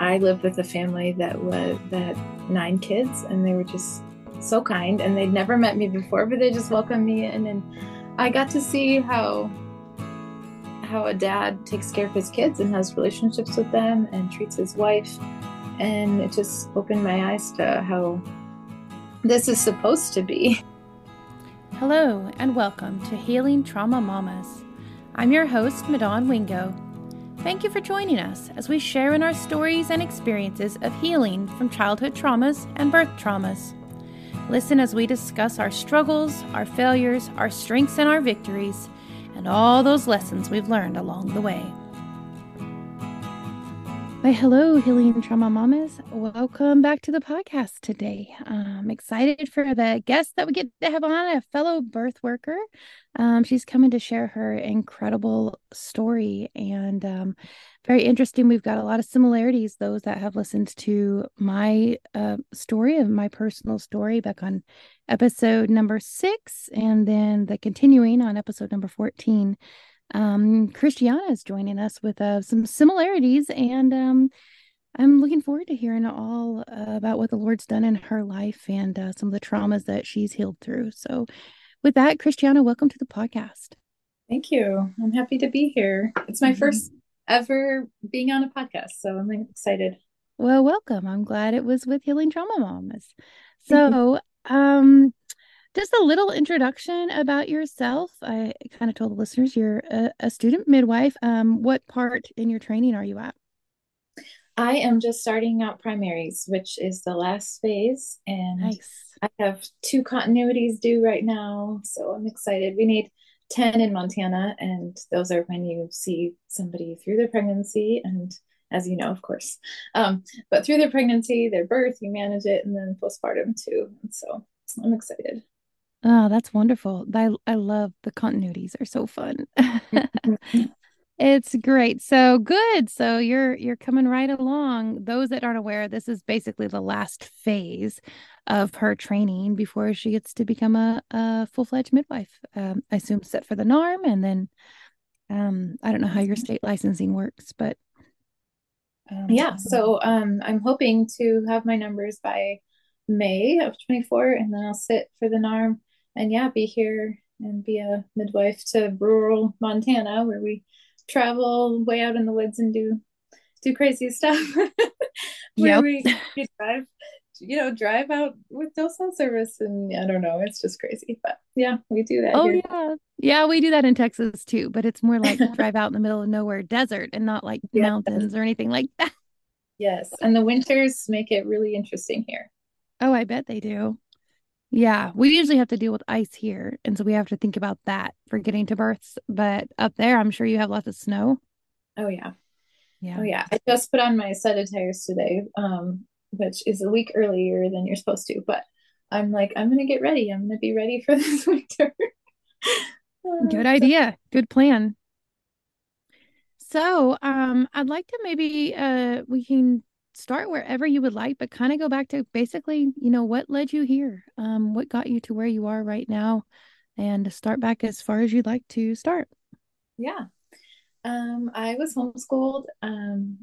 I lived with a family that was that nine kids, and they were just so kind, and they'd never met me before, but they just welcomed me in, and I got to see how how a dad takes care of his kids and has relationships with them and treats his wife, and it just opened my eyes to how this is supposed to be. Hello, and welcome to Healing Trauma Mamas. I'm your host, Madon Wingo. Thank you for joining us as we share in our stories and experiences of healing from childhood traumas and birth traumas. Listen as we discuss our struggles, our failures, our strengths, and our victories, and all those lessons we've learned along the way. Why, hello, Healing Trauma Mamas. Welcome back to the podcast today. I'm excited for the guest that we get to have on, a fellow birth worker. Um, she's coming to share her incredible story and um, very interesting. We've got a lot of similarities, those that have listened to my uh, story of my personal story back on episode number six, and then the continuing on episode number 14 um, Christiana is joining us with uh, some similarities, and um, I'm looking forward to hearing all uh, about what the Lord's done in her life and uh, some of the traumas that she's healed through. So, with that, Christiana, welcome to the podcast. Thank you. I'm happy to be here. It's my mm-hmm. first ever being on a podcast, so I'm excited. Well, welcome. I'm glad it was with Healing Trauma Mamas. So, um, just a little introduction about yourself. I kind of told the listeners you're a, a student midwife. Um, what part in your training are you at? I am just starting out primaries, which is the last phase, and nice. I have two continuities due right now, so I'm excited. We need 10 in Montana, and those are when you see somebody through their pregnancy and as you know, of course. Um, but through their pregnancy, their birth, you manage it, and then postpartum too. And so I'm excited. Oh, that's wonderful. I I love the continuities are so fun. it's great. So good. So you're you're coming right along. Those that aren't aware, this is basically the last phase of her training before she gets to become a, a full-fledged midwife. Um, I assume set for the NARM and then um, I don't know how your state licensing works, but um, yeah, so um, I'm hoping to have my numbers by May of 24 and then I'll sit for the NARM and yeah, be here and be a midwife to rural Montana where we travel way out in the woods and do do crazy stuff. where yep. we, we drive, you know, drive out with no cell service and I don't know, it's just crazy. But yeah, we do that. Oh here. yeah. Yeah, we do that in Texas too, but it's more like drive out in the middle of nowhere desert and not like yeah. mountains or anything like that. Yes. And the winters make it really interesting here. Oh, I bet they do. Yeah, we usually have to deal with ice here. And so we have to think about that for getting to births. But up there, I'm sure you have lots of snow. Oh, yeah. Yeah. Oh, yeah. I just put on my set of tires today, um, which is a week earlier than you're supposed to. But I'm like, I'm going to get ready. I'm going to be ready for this winter. Good idea. Good plan. So, um, I'd like to maybe uh we can start wherever you would like, but kind of go back to basically, you know, what led you here? Um, what got you to where you are right now? And start back as far as you'd like to start. Yeah. Um, I was homeschooled. Um,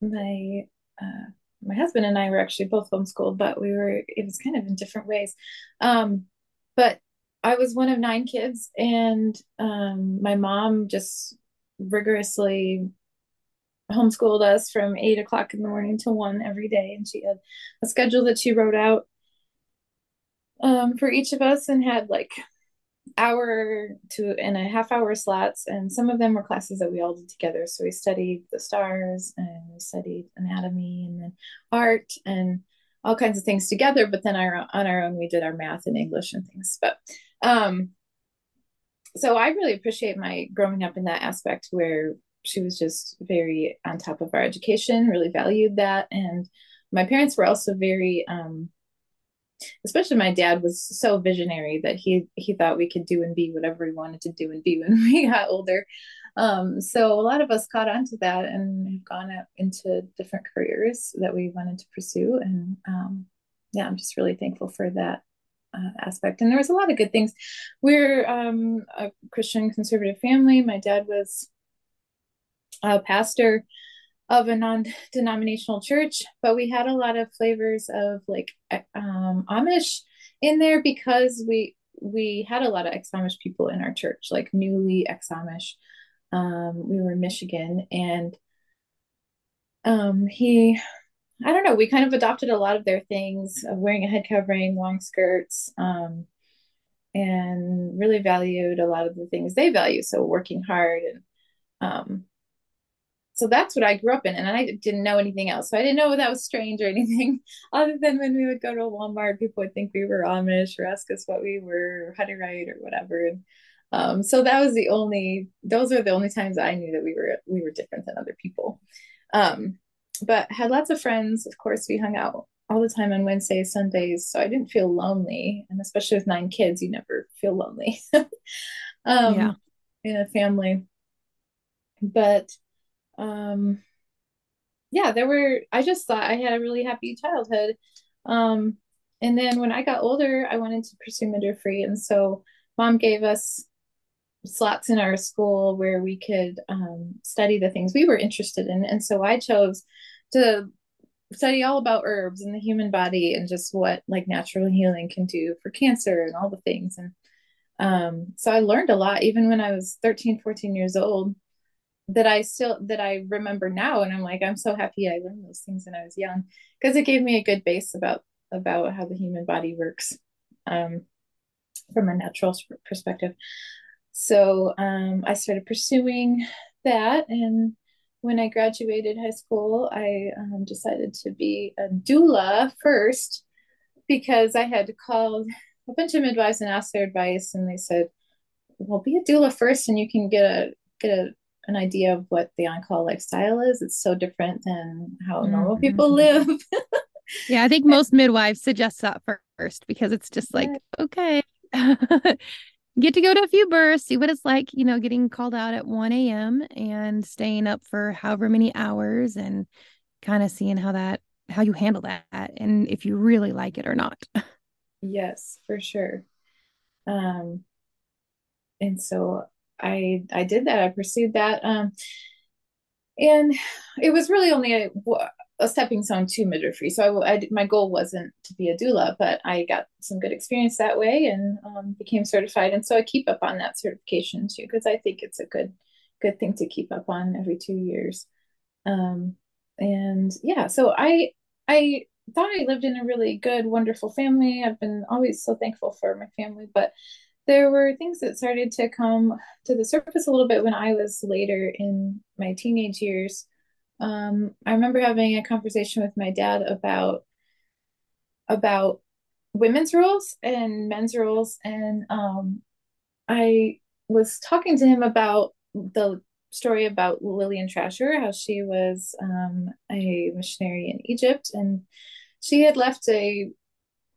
my uh, my husband and I were actually both homeschooled, but we were it was kind of in different ways. Um, but I was one of nine kids, and um, my mom just rigorously homeschooled us from eight o'clock in the morning to one every day. And she had a schedule that she wrote out um, for each of us and had like hour to and a half hour slots. And some of them were classes that we all did together. So we studied the stars and we studied anatomy and then art and all kinds of things together. But then our, on our own, we did our math and English and things. But um, so I really appreciate my growing up in that aspect where she was just very on top of our education, really valued that. And my parents were also very, um, especially my dad was so visionary that he he thought we could do and be whatever we wanted to do and be when we got older. Um, so a lot of us caught on to that and have gone out into different careers that we wanted to pursue. And um, yeah, I'm just really thankful for that uh, aspect. And there was a lot of good things. We're um, a Christian conservative family. My dad was a pastor of a non-denominational church, but we had a lot of flavors of like um, Amish in there because we we had a lot of ex-Amish people in our church, like newly ex-Amish. Um, we were in Michigan, and um, he, I don't know, we kind of adopted a lot of their things of wearing a head covering, long skirts, um, and really valued a lot of the things they value. So working hard and um, so that's what I grew up in, and I didn't know anything else. So I didn't know that was strange or anything, other than when we would go to Walmart, people would think we were Amish or ask us what we were, or how to write or whatever. And um, so that was the only; those were the only times I knew that we were we were different than other people. Um, but had lots of friends. Of course, we hung out all the time on Wednesdays, Sundays, so I didn't feel lonely. And especially with nine kids, you never feel lonely. um, yeah. in a family. But um yeah there were i just thought i had a really happy childhood. Um and then when i got older i wanted to pursue midwifery and so mom gave us slots in our school where we could um, study the things we were interested in. And so i chose to study all about herbs and the human body and just what like natural healing can do for cancer and all the things. And um, so i learned a lot even when i was 13 14 years old that I still that I remember now and I'm like I'm so happy I learned those things when I was young because it gave me a good base about about how the human body works um, from a natural perspective. So um, I started pursuing that and when I graduated high school I um, decided to be a doula first because I had called a bunch of midwives and asked their advice and they said well be a doula first and you can get a get a an idea of what the on-call lifestyle is. It's so different than how mm-hmm. normal people live. yeah, I think most midwives suggest that first because it's just like, okay, get to go to a few births, see what it's like, you know, getting called out at 1 a.m. and staying up for however many hours and kind of seeing how that, how you handle that and if you really like it or not. Yes, for sure. Um, and so I I did that. I pursued that. Um, and it was really only a, a stepping stone to midwifery. So I, I, my goal wasn't to be a doula, but I got some good experience that way and um, became certified. And so I keep up on that certification too because I think it's a good good thing to keep up on every two years. Um, and yeah, so I I thought I lived in a really good, wonderful family. I've been always so thankful for my family, but there were things that started to come to the surface a little bit when I was later in my teenage years. Um, I remember having a conversation with my dad about about women's roles and men's roles, and um, I was talking to him about the story about Lillian Trasher, how she was um, a missionary in Egypt, and she had left a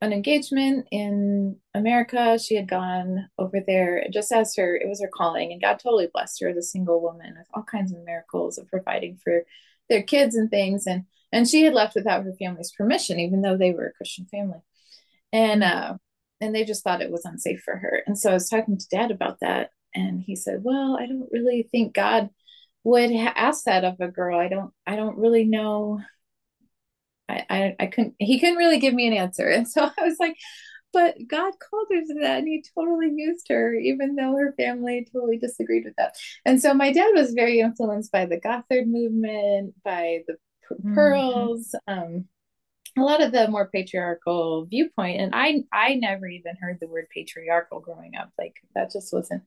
an engagement in America. She had gone over there just as her, it was her calling, and God totally blessed her as a single woman with all kinds of miracles of providing for their kids and things. And and she had left without her family's permission, even though they were a Christian family. And uh, and they just thought it was unsafe for her. And so I was talking to dad about that, and he said, Well, I don't really think God would ha- ask that of a girl. I don't I don't really know I, I, I couldn't he couldn't really give me an answer. And so i was like but god called her to that and he totally used her even though her family totally disagreed with that. And so my dad was very influenced by the gothard movement by the mm-hmm. pearls um a lot of the more patriarchal viewpoint. And i i never even heard the word patriarchal growing up. Like that just wasn't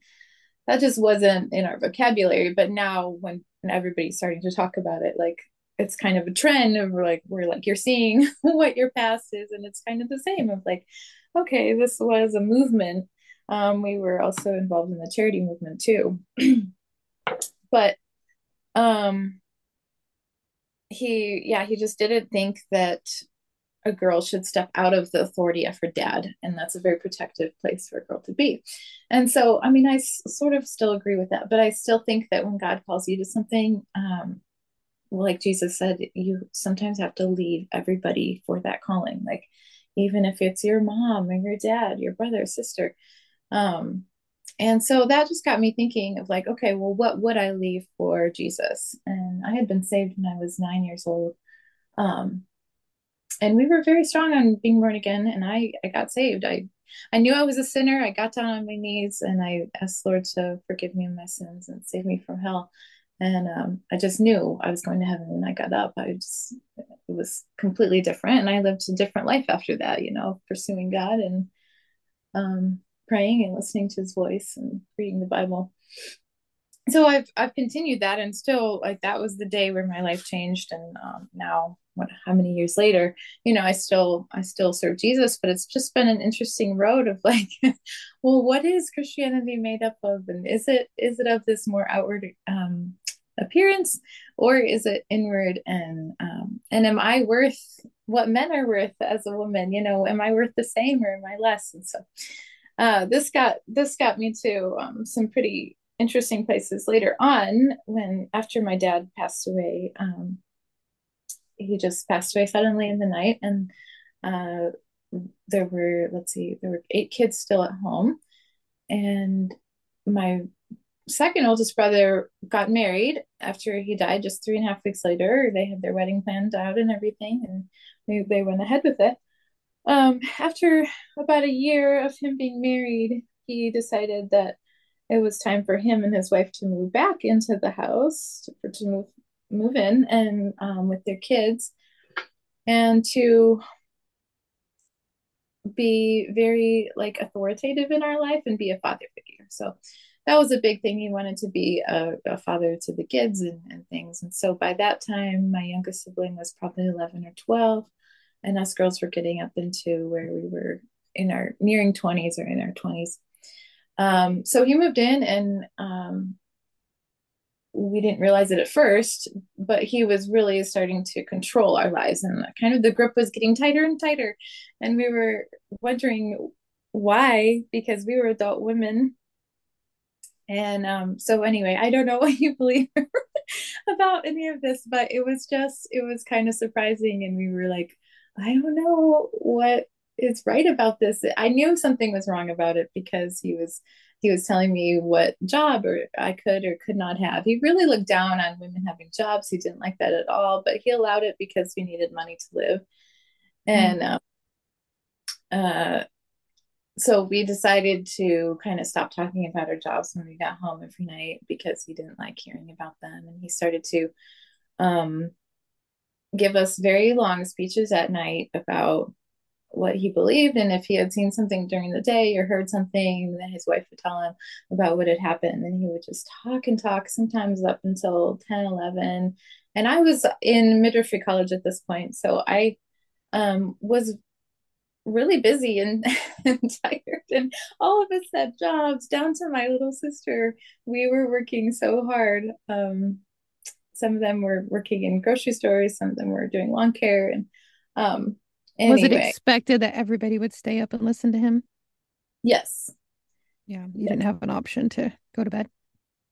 that just wasn't in our vocabulary. But now when everybody's starting to talk about it like it's kind of a trend of like we're like you're seeing what your past is and it's kind of the same of like okay this was a movement. Um, we were also involved in the charity movement too. But um he yeah he just didn't think that a girl should step out of the authority of her dad and that's a very protective place for a girl to be. And so i mean I s- sort of still agree with that but i still think that when god calls you to something um, like Jesus said, you sometimes have to leave everybody for that calling. Like even if it's your mom and your dad, your brother, sister. Um, and so that just got me thinking of like, okay, well, what would I leave for Jesus? And I had been saved when I was nine years old. Um, and we were very strong on being born again and I, I got saved. I I knew I was a sinner. I got down on my knees and I asked Lord to forgive me of my sins and save me from hell. And um, I just knew I was going to heaven when I got up. I just, it was completely different. And I lived a different life after that, you know, pursuing God and um, praying and listening to his voice and reading the Bible. So I've I've continued that and still like that was the day where my life changed and um, now what how many years later you know I still I still serve Jesus but it's just been an interesting road of like well what is Christianity made up of and is it is it of this more outward um, appearance or is it inward? And um, and am I worth what men are worth as a woman? You know am I worth the same or am I less? And so uh, this got this got me to um, some pretty interesting places later on when after my dad passed away um, he just passed away suddenly in the night. And uh, there were let's see there were eight kids still at home. And my second oldest brother got married after he died just three and a half weeks later. They had their wedding planned out and everything and they, they went ahead with it. Um, after about a year of him being married, he decided that it was time for him and his wife to move back into the house to, to move move in and um, with their kids and to be very like authoritative in our life and be a father figure. So that was a big thing. He wanted to be a, a father to the kids and, and things. And so by that time my youngest sibling was probably 11 or 12 and us girls were getting up into where we were in our nearing 20s or in our 20s um, so he moved in and um, we didn't realize it at first but he was really starting to control our lives and kind of the grip was getting tighter and tighter. And we were wondering why because we were adult women and um, so anyway i don't know what you believe about any of this but it was just it was kind of surprising and we were like I don't know what is right about this. I knew something was wrong about it because he was he was telling me what job or I could or could not have. He really looked down on women having jobs. He didn't like that at all, but he allowed it because we needed money to live. And mm-hmm. uh, so we decided to kind of stop talking about our jobs when we got home every night because he didn't like hearing about them. And he started to um, give us very long speeches at night about what he believed and if he had seen something during the day or heard something then his wife would tell him about what had happened and he would just talk and talk sometimes up until 10 11 and i was in midwifery college at this point so i um, was really busy and, and tired and all of us had jobs. Down to my little sister we were working so hard. Um, some of them were working in grocery stores some of them were doing lawn care and um anyway. was it expected that everybody would stay up and listen to him? Yes. Yeah you yeah. didn't have an option to go to bed?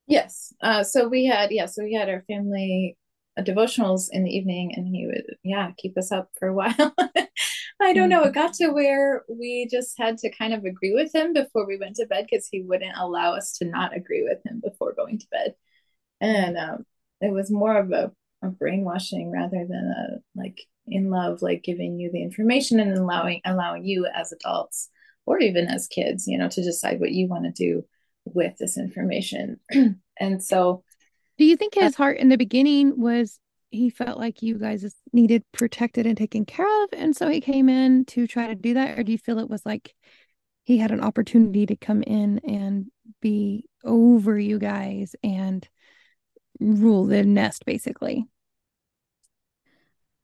Yes. Uh so we had yeah so we had our family uh, devotionals in the evening and he would yeah keep us up for a while i don't know. It got to where we just had to kind of agree with him before we went to bed because he wouldn't allow us to not agree with him before going to bed. And um it was more of a, a brainwashing rather than a like in love like giving you the information and allowing allowing you as adults or even as kids you know to decide what you want to do with this information. And so do you think his uh, heart in the beginning was he felt like you guys needed protected and taken care of. And so he came in to try to do that. Or do you feel it was like he had an opportunity to come in and be over you guys and rule the nest basically?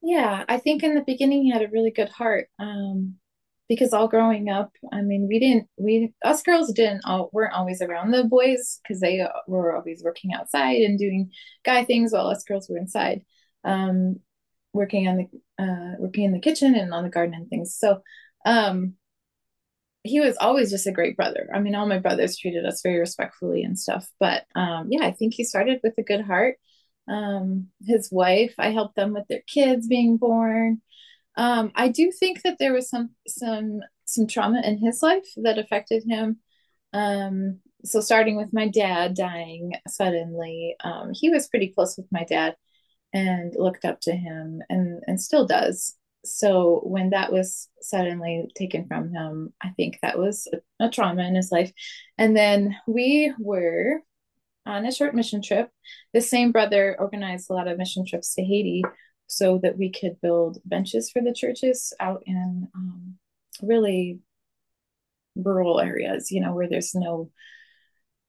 Yeah i think in the beginning he had a really good heart um because all growing up i mean we didn't we us girls didn't all weren't always around the boys because they were always working outside and doing guy things while us girls were inside um working on the uh working in the kitchen and on the garden and things so um he was always just a great brother. I mean, all my brothers treated us very respectfully and stuff. But um, yeah, I think he started with a good heart. Um, his wife, I helped them with their kids being born. Um, I do think that there was some some some trauma in his life that affected him. Um, so starting with my dad dying suddenly, um, he was pretty close with my dad and looked up to him and and still does. So when that was suddenly taken from him, I think that was a, a trauma in his life. And then we were on a short mission trip. The same brother organized a lot of mission trips to Haiti so that we could build benches for the churches out in um, really rural areas, you know, where there's no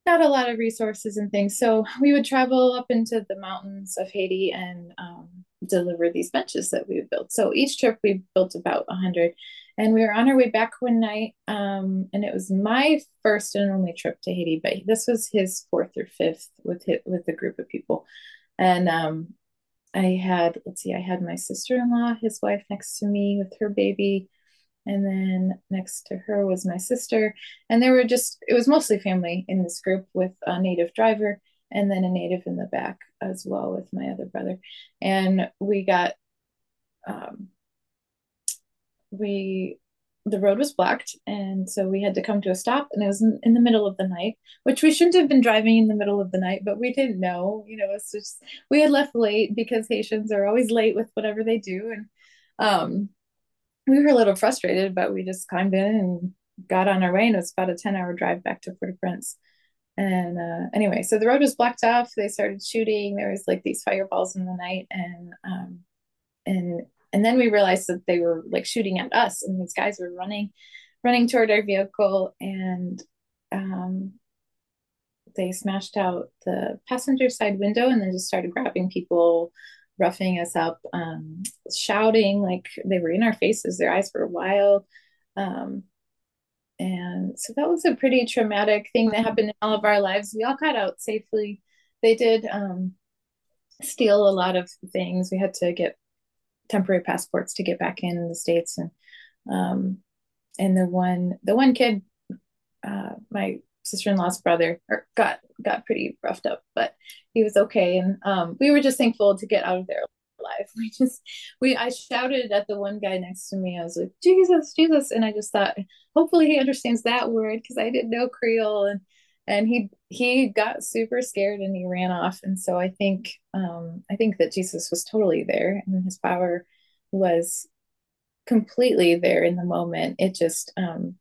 not a lot of resources and things. So we would travel up into the mountains of Haiti and um, deliver these benches that we built. So each trip we built about a hundred, and we were on our way back one night, um, and it was my first and only trip to Haiti, but this was his fourth or fifth with his, with a group of people, and um, I had let's see, I had my sister in law, his wife, next to me with her baby and then next to her was my sister. And there were just it was mostly family in this group with a native driver and then a native in the back as well with my other brother. And we got um, we the road was blocked. And so we had to come to a stop and it was in, in, the middle of the night which we shouldn't have been driving in the middle of the night but we didn't know you know it's just we had left late because haitians are always late with whatever they do. And um we were a little frustrated, but we just climbed in and got on our way. And it was about a 10 hour drive back to Port-au-Prince. And uh, anyway, so the road was blocked off. They started shooting. There was like these fireballs in the night, and um, and and then we realized that they were like shooting at us, and these guys were running, running toward our vehicle, and um, they smashed out the passenger side window, and then just started grabbing people roughing us up, um, shouting like they were in our faces. Their eyes were wild. Um, and so that was a pretty traumatic thing that happened in all of our lives. We all got out safely. They did um, steal a lot of things. We had to get temporary passports to get back in the states, and um, and the one the one kid, uh, my sister-in-law's brother or got got pretty roughed up but he was okay. And um, we were just thankful to get out of there alive. We just we i shouted at the one guy next to me. I was like jesus jesus. And i just thought hopefully he understands that word because i didn't know creole. And and he he got super scared and he ran off. And so i think um i think that jesus was totally there and his power was completely there in the moment. It just um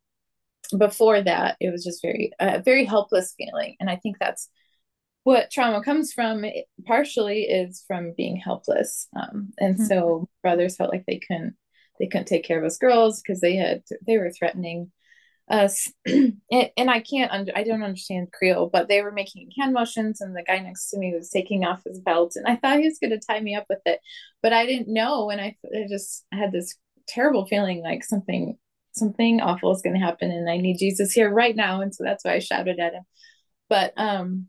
before that it was just very a uh, very helpless feeling. And i think that's what trauma comes from partially is from being helpless. Um, and mm-hmm. so brothers felt like they couldn't they couldn't take care of us girls because they had they were threatening us. And, and, i can't under, i don't understand creole but they were making hand motions and the guy next to me was taking off his belt and i thought he was going to tie me up with it. But i didn't know and i, I just had this terrible feeling like something something awful is going to happen and I need Jesus here right now. And so that's why I shouted at him. But um,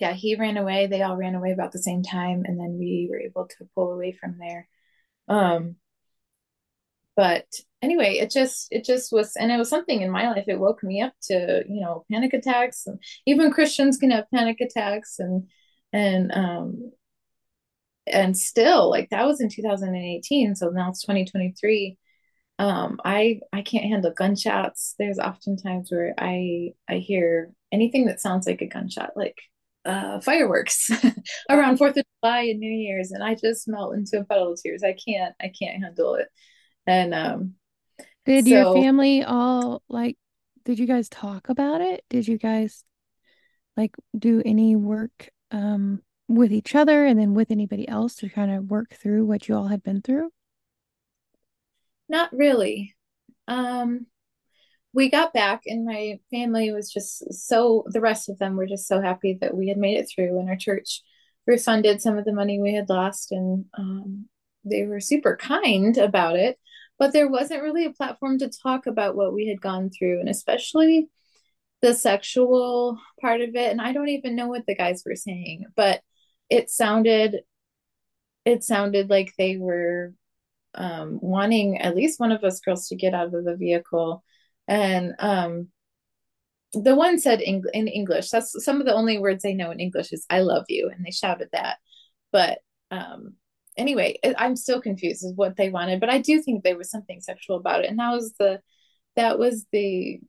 yeah, he ran away. They all ran away about the same time. And then we were able to pull away from there. Um, but anyway, it just, it just was, and it was something in my life. It woke me up to, you know, panic attacks and even Christians can have panic attacks and, and, um, and still like that was in 2018. So now it's 2023 um i i can't handle gunshots. There's often times where i i hear anything that sounds like a gunshot like uh fireworks around fourth of july and new year's and i just melt into a puddle of tears. I can't i can't handle it. And um did so, your family all like did you guys talk about it? Did you guys like do any work um with each other and then with anybody else to kind of work through what you all had been through not really. Um, we got back, and my family was just so, the rest of them were just so happy that we had made it through, and our church refunded some of the money we had lost, and um, they were super kind about it. But there wasn't really a platform to talk about what we had gone through, and especially the sexual part of it. And I don't even know what the guys were saying, but it sounded it sounded like they were um, wanting at least one of us girls to get out of the vehicle. And um, the one said in, in English, that's some of the only words they know in English is I love you. And they shouted that. But um, anyway, I'm still confused as what they wanted, but I do think there was something sexual about it. And that was the, that was the,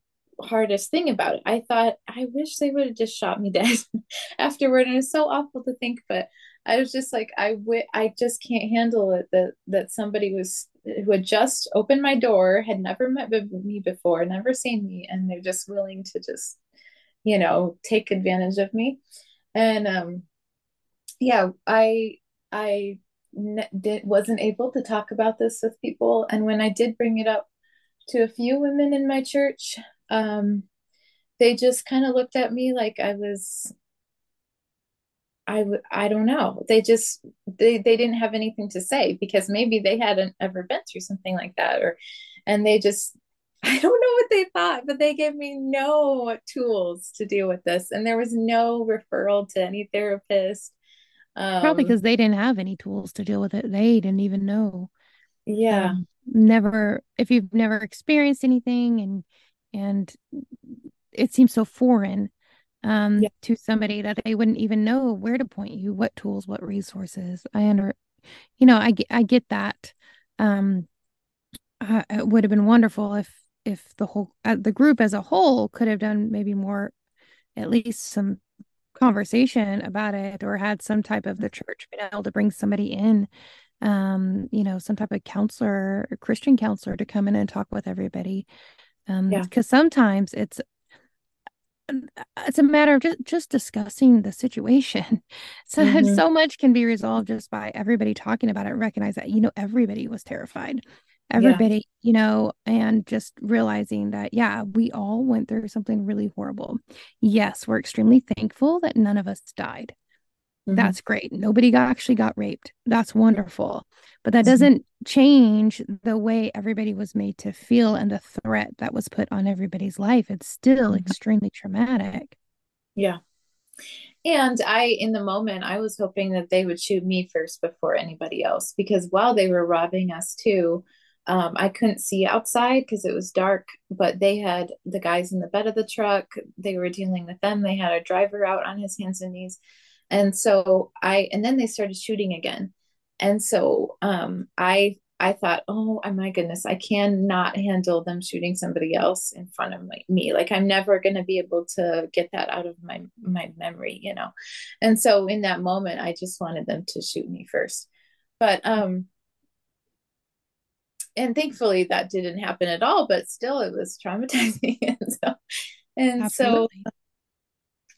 hardest thing about it. I thought, I wish they would have just shot me dead afterward. And it's so awful to think, but I was just like, I w- I just can't handle it that that somebody was who had just opened my door, had never met me before, never seen me, and they're just willing to just, you know, take advantage of me. And um, yeah, I I did wasn't able to talk about this with people, and when I did bring it up to a few women in my church, um, they just kind of looked at me like I was I w- I don't know. They just they they didn't have anything to say because maybe they hadn't ever been through something like that or and they just I don't know what they thought, but they gave me no tools to deal with this and there was no referral to any therapist. Um, Probably because they didn't have any tools to deal with it. They didn't even know. Yeah. Um, never if you've never experienced anything and and it seems so foreign um yeah. to somebody that they wouldn't even know where to point you what tools what resources i under you know i get i get that um uh, it would have been wonderful if if the whole uh, the group as a whole could have done maybe more at least some conversation about it or had some type of the church been able to bring somebody in um you know some type of counselor or christian counselor to come in and talk with everybody um because yeah. sometimes it's it's a matter of just, just discussing the situation. So mm-hmm. so much can be resolved just by everybody talking about it, recognize that you know everybody was terrified. Everybody, yeah. you know, and just realizing that yeah, we all went through something really horrible. Yes, we're extremely thankful that none of us died. Mm-hmm. That's great. Nobody got, actually got raped. That's wonderful. But that mm-hmm. doesn't change the way everybody was made to feel and the threat that was put on everybody's life. It's still mm-hmm. extremely traumatic. Yeah. And I, in the moment, I was hoping that they would shoot me first before anybody else because while they were robbing us too, um, I couldn't see outside because it was dark, but they had the guys in the bed of the truck. They were dealing with them. They had a driver out on his hands and knees. And so I, and then they started shooting again. And so um, I, I thought, oh my goodness, I cannot handle them shooting somebody else in front of my, me. Like I'm never going to be able to get that out of my my memory, you know. And so in that moment, I just wanted them to shoot me first. But um, and thankfully that didn't happen at all. But still, it was traumatizing. and so, and Absolutely. so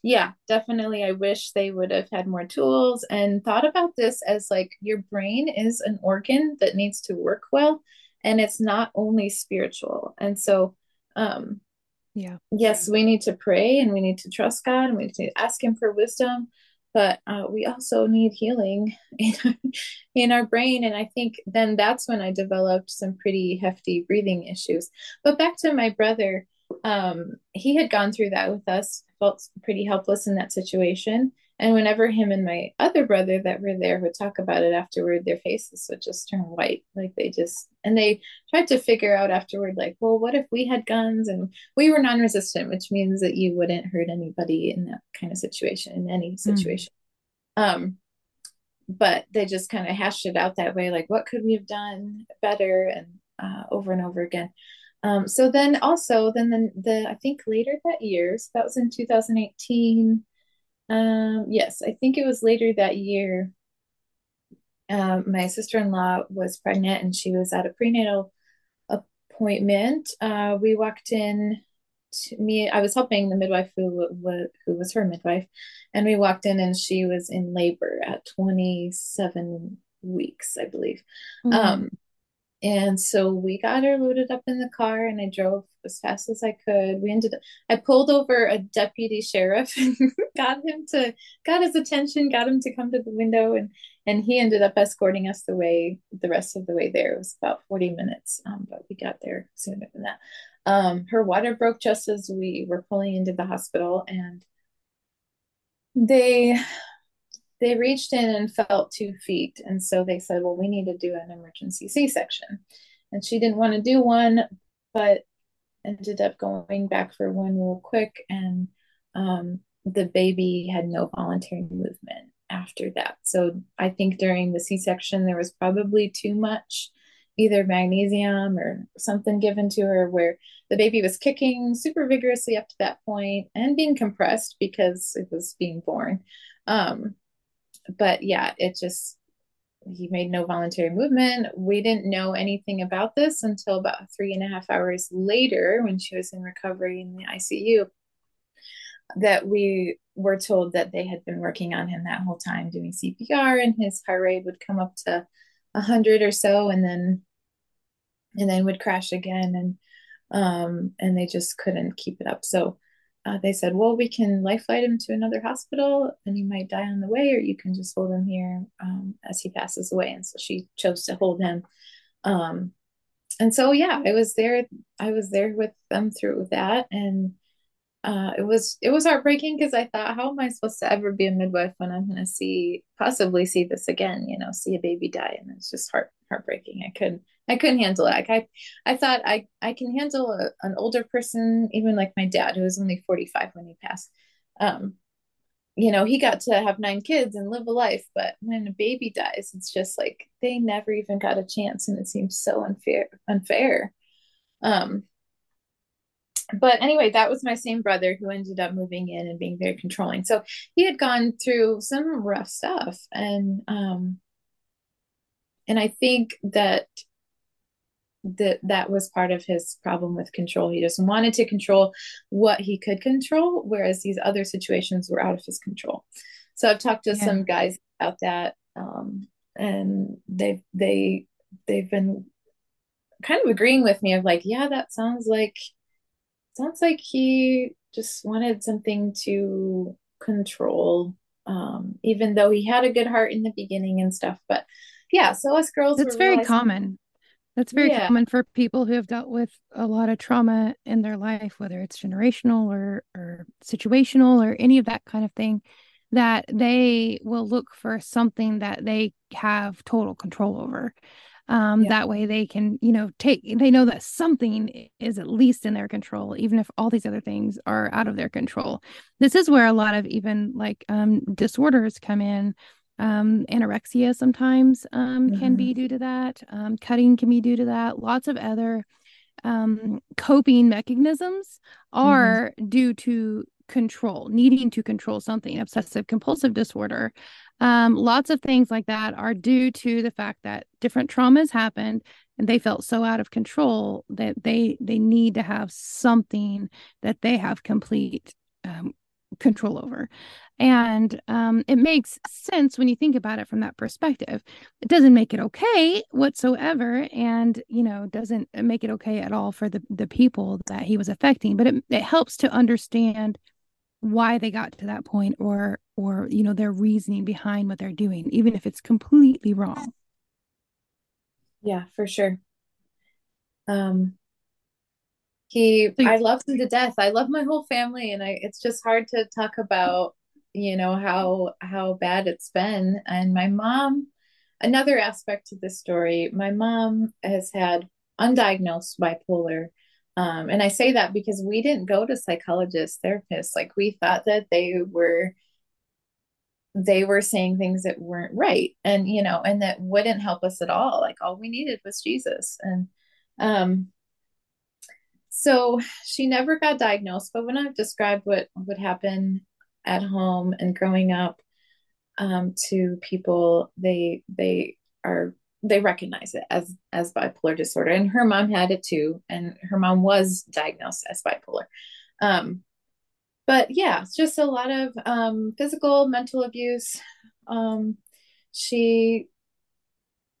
yeah, definitely. I wish they would have had more tools and thought about this as like your brain is an organ that needs to work well and it's not only spiritual. And so, um, yeah, yes, we need to pray and we need to trust God and we need to ask Him for wisdom, but uh, we also need healing in our, in our brain. And I think then that's when I developed some pretty hefty breathing issues. But back to my brother, um, he had gone through that with us, felt pretty helpless in that situation. And whenever him and my other brother that were there would talk about it afterward, their faces would just turn white. Like they just, and they tried to figure out afterward, like, well, what if we had guns and we were non resistant, which means that you wouldn't hurt anybody in that kind of situation, in any hmm. situation. Mm. Um, but they just kind of hashed it out that way, like, what could we have done better? And uh, over and over again. Um, so then also then the, the I think later that year, so that was in 2018. Um, yes, I think it was later that year. Um, my sister-in-law was pregnant and she was at a prenatal appointment. Uh, we walked in to me, I was helping the midwife who, who, who was her midwife, and we walked in and she was in labor at 27 weeks, I believe. Mm-hmm. Um, and so we got her loaded up in the car and I drove as fast as I could. We ended up, I pulled over a deputy sheriff and got him to, got his attention, got him to come to the window and, and he ended up escorting us the way, the rest of the way there. It was about 40 minutes, um, but we got there sooner than that. Um, her water broke just as we were pulling into the hospital and they they reached in and felt two feet. And so they said, well, we need to do an emergency C section. And she didn't want to do one, but ended up going back for one real quick. And um, the baby had no voluntary movement after that. So I think during the C section, there was probably too much either magnesium or something given to her where the baby was kicking super vigorously up to that point and being compressed because it was being born. Um, but yeah, it just he made no voluntary movement. We didn't know anything about this until about three and a half hours later when she was in recovery in the ICU that we were told that they had been working on him that whole time doing CPR and his heart rate would come up to 100 or so and then and then would crash again and um and they just couldn't keep it up so uh, they said well we can life flight him to another hospital and he might die on the way or you can just hold him here um, as he passes away and so she chose to hold him um and so yeah i was there i was there with them through that and uh, it was it was heartbreaking because I thought, how am I supposed to ever be a midwife when I'm going to see possibly see this again? You know, see a baby die, and it's just heart heartbreaking. I couldn't I couldn't handle it. Like I I thought I I can handle a, an older person, even like my dad, who was only 45 when he passed. Um, you know, he got to have nine kids and live a life, but when a baby dies, it's just like they never even got a chance, and it seems so unfair unfair. Um, but anyway, that was my same brother who ended up moving in and being very controlling. So he had gone through some rough stuff, and um, and I think that that that was part of his problem with control. He just wanted to control what he could control, whereas these other situations were out of his control. So I've talked to yeah. some guys about that, um, and they've they they've been kind of agreeing with me of like, yeah, that sounds like sounds like he just wanted something to control um, even though he had a good heart in the beginning and stuff but yeah so us girls it's very common that's very yeah. common for people who have dealt with a lot of trauma in their life whether it's generational or or situational or any of that kind of thing that they will look for something that they have total control over um, yeah. that way they can you know take they know that something is at least in their control even if all these other things are out of their control this is where a lot of even like um, disorders come in um, anorexia sometimes um, mm-hmm. can be mm-hmm. due to that um, cutting can be due to that lots of other um, coping mechanisms mm-hmm. are mm-hmm. due to control, needing to control something, obsessive compulsive disorder. Um, lots of things like that are due to the fact that different traumas happened and they felt so out of control that they they need to have something that they have complete um, control over. And um, it makes sense when you think about it from that perspective. It doesn't make it okay whatsoever, and you know doesn't make it okay at all for the the people that he was affecting. But it it helps to understand why they got to that point or or you know their reasoning behind what they're doing even if it's completely wrong yeah for sure um he i love him to death. I love my whole family and i it's just hard to talk about you know how how bad it's been. And my mom another aspect to this story my mom has had undiagnosed bipolar. Um, and I say that because we didn't go to psychologists, therapists. Like we thought that they were they were saying things that weren't right and you know and that wouldn't help us at all. Like all we needed was jesus. And um so she never got diagnosed but when i've described what would happen at home and growing up um to people they they are they recognize it as as bipolar disorder. And her mom had it too and her mom was diagnosed as bipolar. Um but yeah it's just a lot of um physical mental abuse. Um she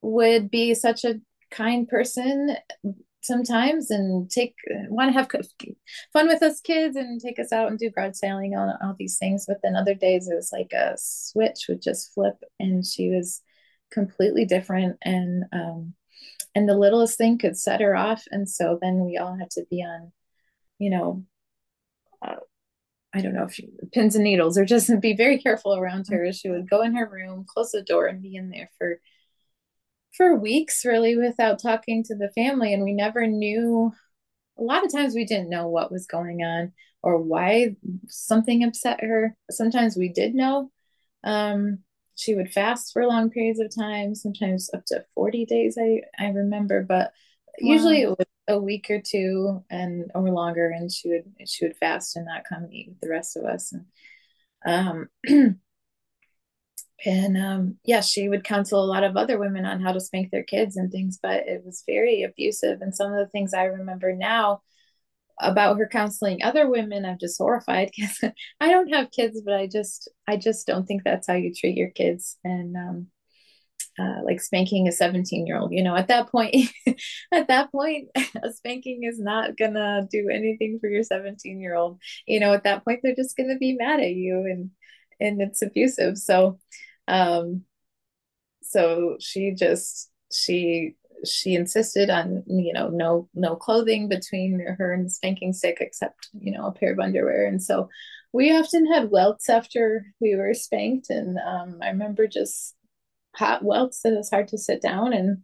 would be such a kind person sometimes and take want to have fun with us kids and take us out and do garage sailing on all these things. But then other days it was like a switch would just flip and she was completely different and um and the littlest thing could set her off. And so then we all had to be on you know uh, i don't know if she, pins and needles or just be very careful around her. She would go in her room close the door and be in there for for weeks really without talking to the family and we never knew a lot of times we didn't know what was going on or why something upset her sometimes we did know um she would fast for long periods of time, sometimes up to 40 days, I, I remember, but wow. usually it was a week or two and or longer, and she would she would fast and not come eat with the rest of us. And um and um yeah, she would counsel a lot of other women on how to spank their kids and things, but it was very abusive. And some of the things I remember now about her counseling other women i'm just horrified because i don't have kids but i just i just don't think that's how you treat your kids. And um uh, like spanking a 17 year old you know at that point at that point a spanking is not gonna do anything for your 17 year old you know at that point they're just gonna be mad at you and and it's abusive. So um so she just she she insisted on you know no no clothing between her and spanking stick except you know a pair of underwear. And so we often had welts after we were spanked. And um, i remember just hot welts that it's hard to sit down. And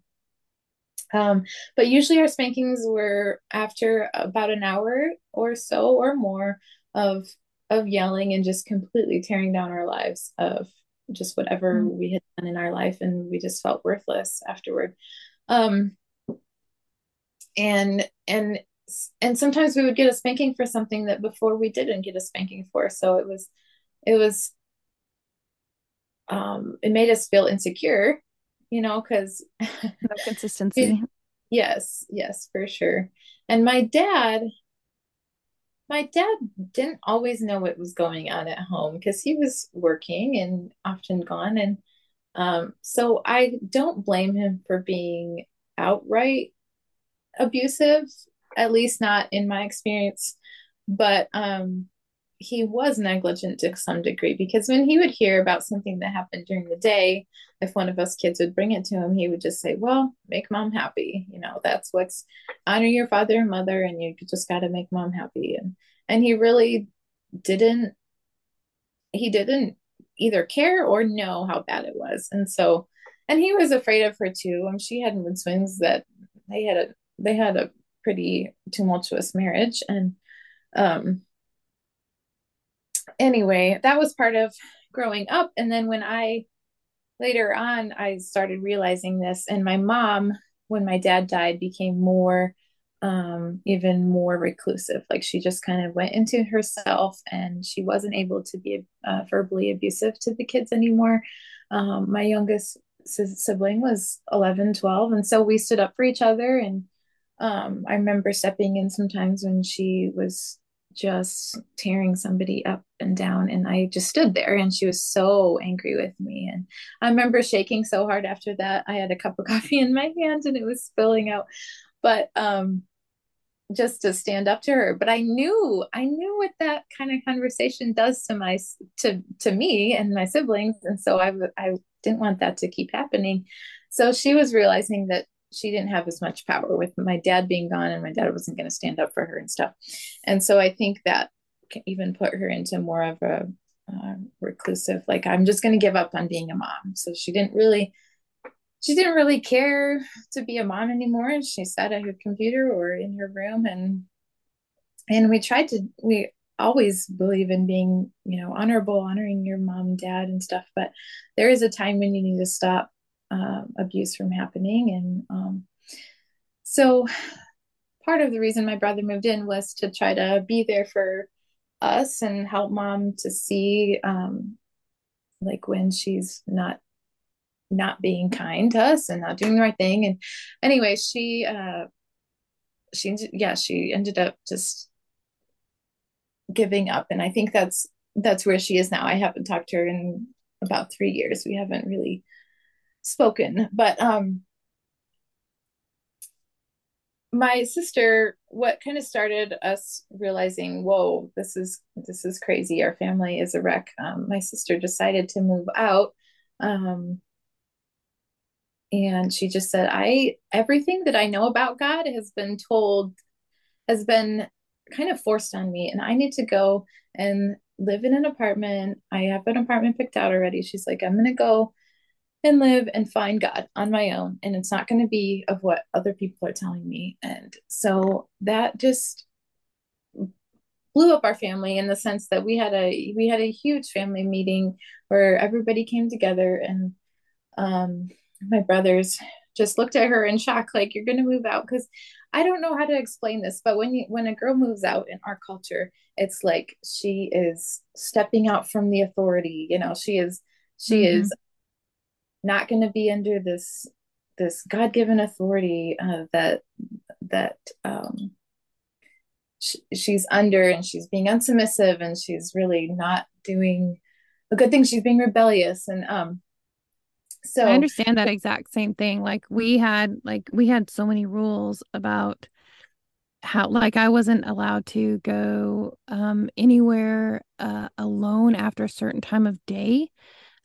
um, but usually our spankings were after about an hour or so or more of of yelling and just completely tearing down our lives of just whatever mm-hmm. we had done in our life and we just felt worthless afterward um, and and and sometimes we would get a spanking for something that before we didn't get a spanking for. So it was it was um, it made us feel insecure, you know, because no consistency. yes, yes, for sure. And my dad, my dad didn't always know what was going on at home because he was working and often gone. And um, so I don't blame him for being outright abusive, at least not in my experience. But um, he was negligent to some degree because when he would hear about something that happened during the day, if one of us kids would bring it to him, he would just say, Well, make mom happy. You know, that's what's honor your father and mother, and you just got to make mom happy. And, and he really didn't, he didn't either care or know how bad it was. And so, and he was afraid of her too. And she had mood swings that they had a they had a pretty tumultuous marriage. And um anyway, that was part of growing up. And then when I later on I started realizing this, and my mom, when my dad died, became more um, even more reclusive. Like she just kind of went into herself and she wasn't able to be uh, verbally abusive to the kids anymore. Um, my youngest sibling was 11, 12. And so we stood up for each other. And um, I remember stepping in sometimes when she was just tearing somebody up and down and i just stood there and she was so angry with me. And i remember shaking so hard after that. I had a cup of coffee in my hand and it was spilling out. But um just to stand up to her. But i knew i knew what that kind of conversation does to my to to me and my siblings. And so i i didn't want that to keep happening. So she was realizing that she didn't have as much power with my dad being gone and my dad wasn't going to stand up for her and stuff and so i think that even put her into more of a uh, reclusive like i'm just going to give up on being a mom so she didn't really she didn't really care to be a mom anymore. and She sat at her computer or in her room and and we tried to we always believe in being, you know, honorable, honoring your mom, dad and stuff, but there is a time when you need to stop um, abuse from happening. And um, so part of the reason my brother moved in was to try to be there for us and help mom to see um, like when she's not not being kind to us and not doing the right thing. And anyway, she uh she yeah, she ended up just giving up. And I think that's that's where she is now. I haven't talked to her in about three years. We haven't really spoken. But um my sister what kind of started us realizing whoa this is this is crazy our family is a wreck um, my sister decided to move out um, and she just said i everything that i know about god has been told has been kind of forced on me and i need to go and live in an apartment i have an apartment picked out already she's like i'm going to go and live and find god on my own and it's not going to be of what other people are telling me and so that just blew up our family in the sense that we had a we had a huge family meeting where everybody came together and um, my brothers just looked at her in shock like you're going to move out because I don't know how to explain this, but when you when a girl moves out in our culture, it's like she is stepping out from the authority. You know, she is she mm-hmm. is not going to be under this this God given authority uh, that that um, she, she's under, and she's being unsubmissive, and she's really not doing a good thing. She's being rebellious, and um, so I understand that exact same thing. Like we had like we had so many rules about how like I wasn't allowed to go um anywhere uh alone after a certain time of day.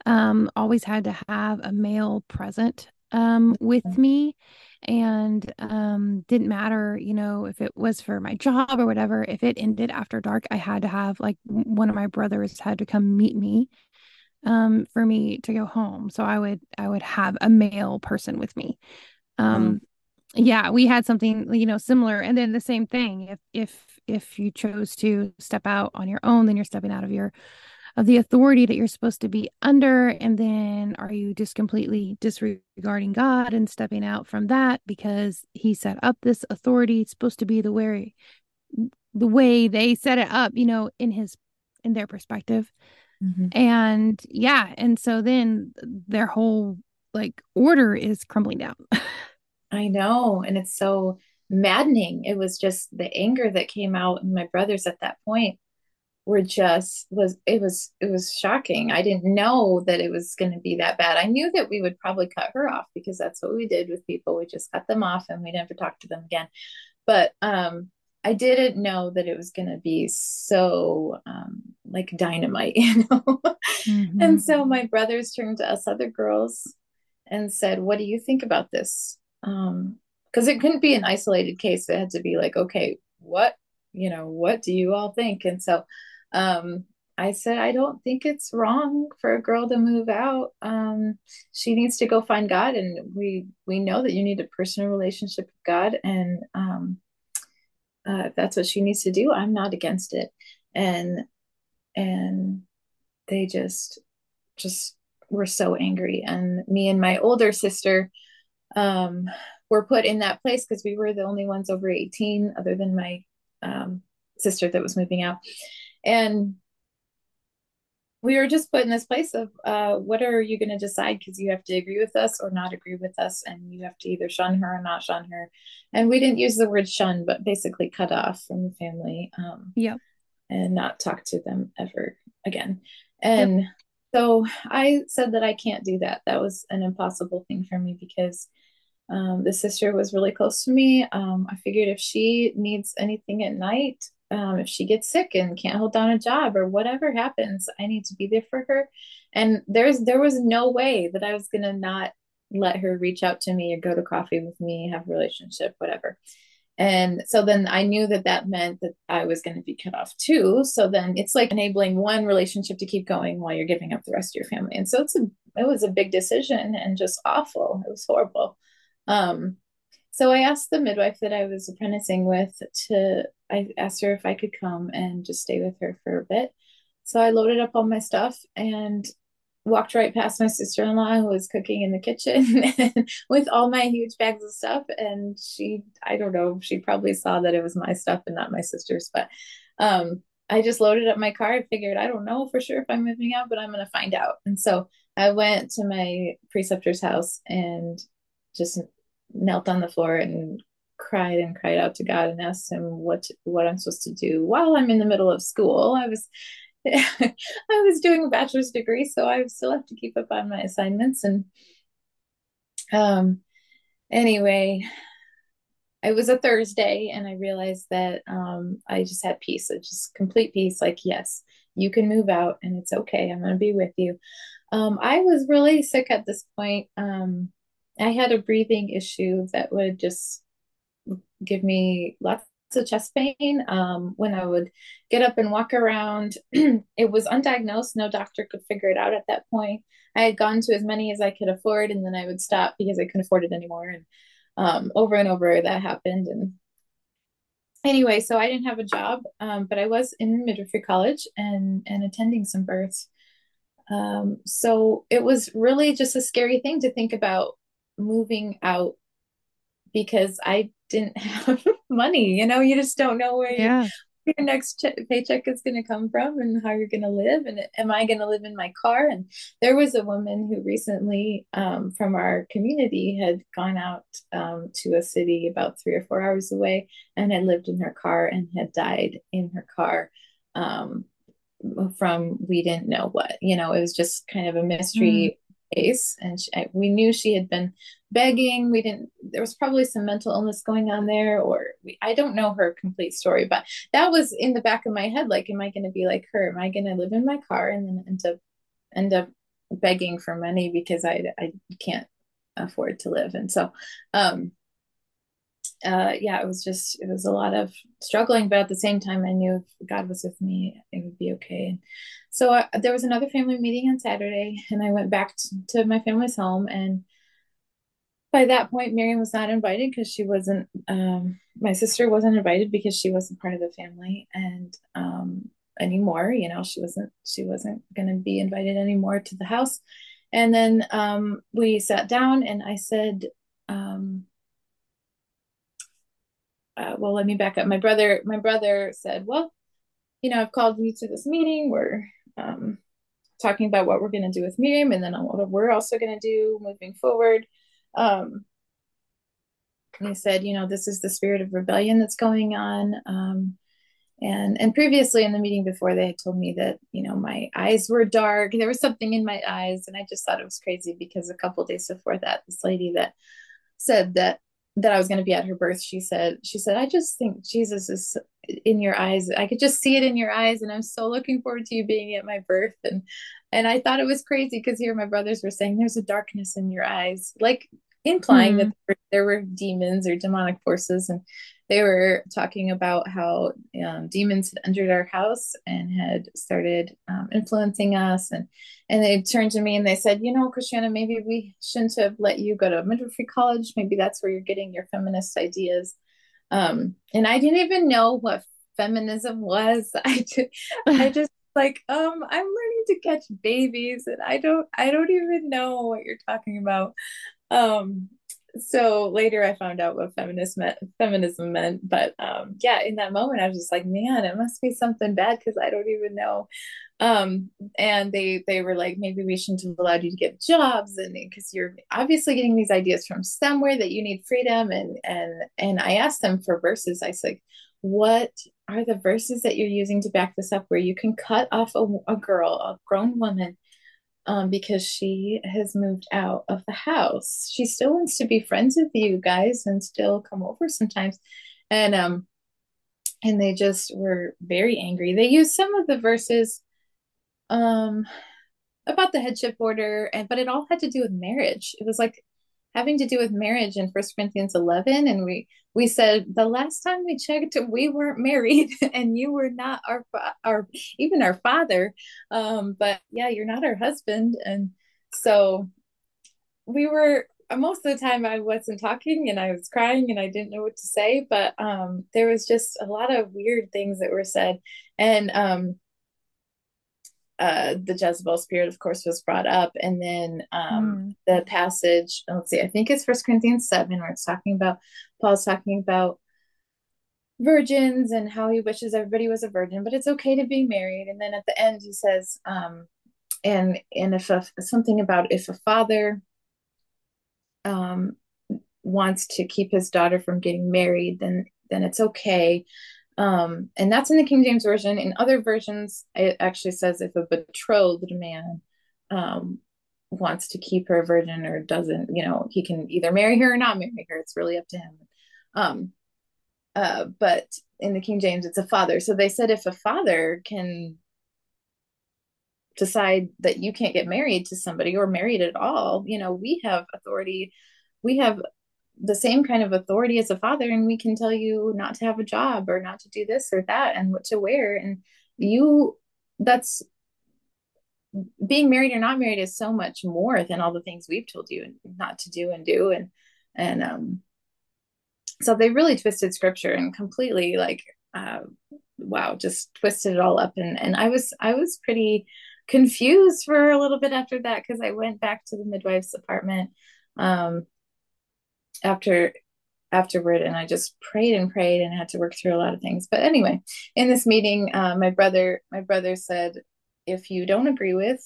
Um always had to have a male present um with mm-hmm. me and um didn't matter you know if it was for my job or whatever if it ended after dark i had to have like one of my brothers had to come meet me um, for me to go home. So I would I would have a male person with me. Um, mm. Yeah, we had something you know similar, and then the same thing. If if if you chose to step out on your own, then you're stepping out of your of the authority that you're supposed to be under and then are you just completely disregarding god and stepping out from that because he set up this authority it's supposed to be the way the way they set it up you know in his in their perspective Mm-hmm. And yeah, and so then their whole like order is crumbling down. I know. And it's so maddening. It was just the anger that came out and my brothers at that point were just was it was it was shocking. I didn't know that it was going to be that bad. I knew that we would probably cut her off because that's what we did with people. We just cut them off and we never talked to them again. But um I didn't know that it was going to be so um, like dynamite, you know. Mm-hmm. and so my brothers turned to us other girls and said, "What do you think about this?" Um Because it couldn't be an isolated case; it had to be like, "Okay, what you know, what do you all think?" And so um, I said, "I don't think it's wrong for a girl to move out. Um, she needs to go find God, and we we know that you need a personal relationship with God, and um, uh, if that's what she needs to do, I'm not against it. And and they just just were so angry. And me and my older sister um, were put in that place because we were the only ones over 18, other than my um, sister that was moving out. And we were just put in this place of uh, what are you going to decide? Because you have to agree with us or not agree with us and you have to either shun her or not shun her. And we didn't use the word shun but basically cut off from the family um, yeah and not talk to them ever again. And yep. so i said that i can't do that. That was an impossible thing for me because um, the sister was really close to me. Um, i figured if she needs anything at night um, if she gets sick and can't hold down a job or whatever happens, I need to be there for her. And there's there was no way that I was gonna not let her reach out to me or go to coffee with me, have a relationship, whatever. And so then I knew that that meant that I was going to be cut off too. So then it's like enabling one relationship to keep going while you're giving up the rest of your family. And so it's a it was a big decision and just awful. It was horrible. Um, so I asked the midwife that I was apprenticing with to, I asked her if I could come and just stay with her for a bit. So I loaded up all my stuff and walked right past my sister in law who was cooking in the kitchen with all my huge bags of stuff. And she, I don't know, she probably saw that it was my stuff and not my sister's, but um, I just loaded up my car. I figured, I don't know for sure if I'm moving out, but I'm going to find out. And so I went to my preceptor's house and just knelt on the floor and cried and cried out to God and asked him what what I'm supposed to do while I'm in the middle of school. I was I was doing a bachelor's degree, so I still have to keep up on my assignments. And um, anyway, it was a Thursday, and I realized that um, I just had peace, just complete peace. Like, yes, you can move out, and it's okay. I'm going to be with you. Um, I was really sick at this point. Um, I had a breathing issue that would just give me lots of chest pain. Um, when I would get up and walk around, it was undiagnosed. No doctor could figure it out at that point. I had gone to as many as I could afford, and then I would stop because I couldn't afford it anymore. And um, over and over that happened. And anyway, so I didn't have a job, um, but I was in midwifery college and and attending some births. Um, so it was really just a scary thing to think about moving out because I didn't have money. You know, you just don't know where Yeah. your next che- paycheck is going to come from and how you're going to live. And am I going to live in my car? And there was a woman who recently, um, from our community, had gone out um, to a city about three or four hours away and had lived in her car and had died in her car. Um, from we didn't know what you know it was just kind of a Mm. Case and she, I, we knew she had been begging. We didn't there was probably some mental illness going on there or we, i don't know her complete story but that was in the back of my head like am i going to be like her? Am i going to live in my car and then end up end up begging for money because i i can't afford to live? And so um uh, yeah, it was just it was a lot of struggling, but at the same time, I knew if God was with me, it would be okay. So uh, there was another family meeting on Saturday, and I went back to, to my family's home. And by that point, Miriam was not invited because she wasn't. Um, my sister wasn't invited because she wasn't part of the family, and um, anymore. You know, she wasn't she wasn't going to be invited anymore to the house. And then um, we sat down, and I said. Um, uh, well, let me back up. My brother, my brother said, well, you know, I've called you to this meeting. We're um, talking about what we're going to do with Miriam and then what we're also going to do moving forward. Um, and he said, you know, this is the spirit of rebellion that's going on. Um, and and previously in the meeting before, they had told me that you know my eyes were dark. There was something in my eyes, and I just thought it was crazy because a couple days before that, this lady that said that that I was going to be at her birth, she said, she said, I just think Jesus is in your eyes. I could just see it in your eyes. And I'm so looking forward to you being at my birth. And, and I thought it was crazy because here my brothers were saying there's a darkness in your eyes, like implying that Mm. there were, there were demons or demonic forces. And they were talking about how um, demons had entered our house and had started um, influencing us and and they turned to me and they said, you know, Christiana, maybe we shouldn't have let you go to midwifery college. Maybe that's where you're getting your feminist ideas. Um, and I didn't even know what feminism was. I just, I just like, um, I'm learning to catch babies, and I don't, I don't even know what you're talking about. Um, so later I found out what feminist meant, feminism meant, but um, yeah, in that moment I was just like, man, it must be something bad because I don't even know. Um and they they were like maybe we shouldn't have allowed you to get jobs and because you're obviously getting these ideas from somewhere that you need freedom. And and and i asked them for verses. I said what are the verses that you're using to back this up where you can cut off a, a girl a grown woman um, because she has moved out of the house. She still wants to be friends with you guys and still come over sometimes. And um and they just were very angry. They used some of the verses um about the headship order and but it all had to do with marriage. It was like having to do with marriage in first corinthians 11 and we we said the last time we checked we weren't married and you were not our our even our father. Um but yeah you're not our husband and so we were most of the time I wasn't talking and I was crying and I didn't know what to say but um there was just a lot of weird things that were said. And um uh, the Jezebel spirit, of course, was brought up, and then um, Mm. the passage. Let's see, I think it's First Corinthians seven, where it's talking about Paul's talking about virgins and how he wishes everybody was a virgin, but it's okay to be married. And then at the end, he says, um, and and if a, something about if a father um, wants to keep his daughter from getting married, then then it's okay. Um, and that's in the King James Version. In other versions, it actually says if a betrothed man um, wants to keep her virgin or doesn't, you know, he can either marry her or not marry her. It's really up to him. Um, uh, but in the King James, it's a father. So they said if a father can decide that you can't get married to somebody or married at all, you know, we have authority. We have the same kind of authority as a father and we can tell you not to have a job or not to do this or that and what to wear. And you that's being married or not married is so much more than all the things we've told you not to do and do. And and um so they really twisted scripture and completely like uh, wow just twisted it all up. And and i was i was pretty confused for a little bit after that because i went back to the midwife's apartment um after afterward and i just prayed and prayed and had to work through a lot of things. But anyway in this meeting uh, my brother my brother said if you don't agree with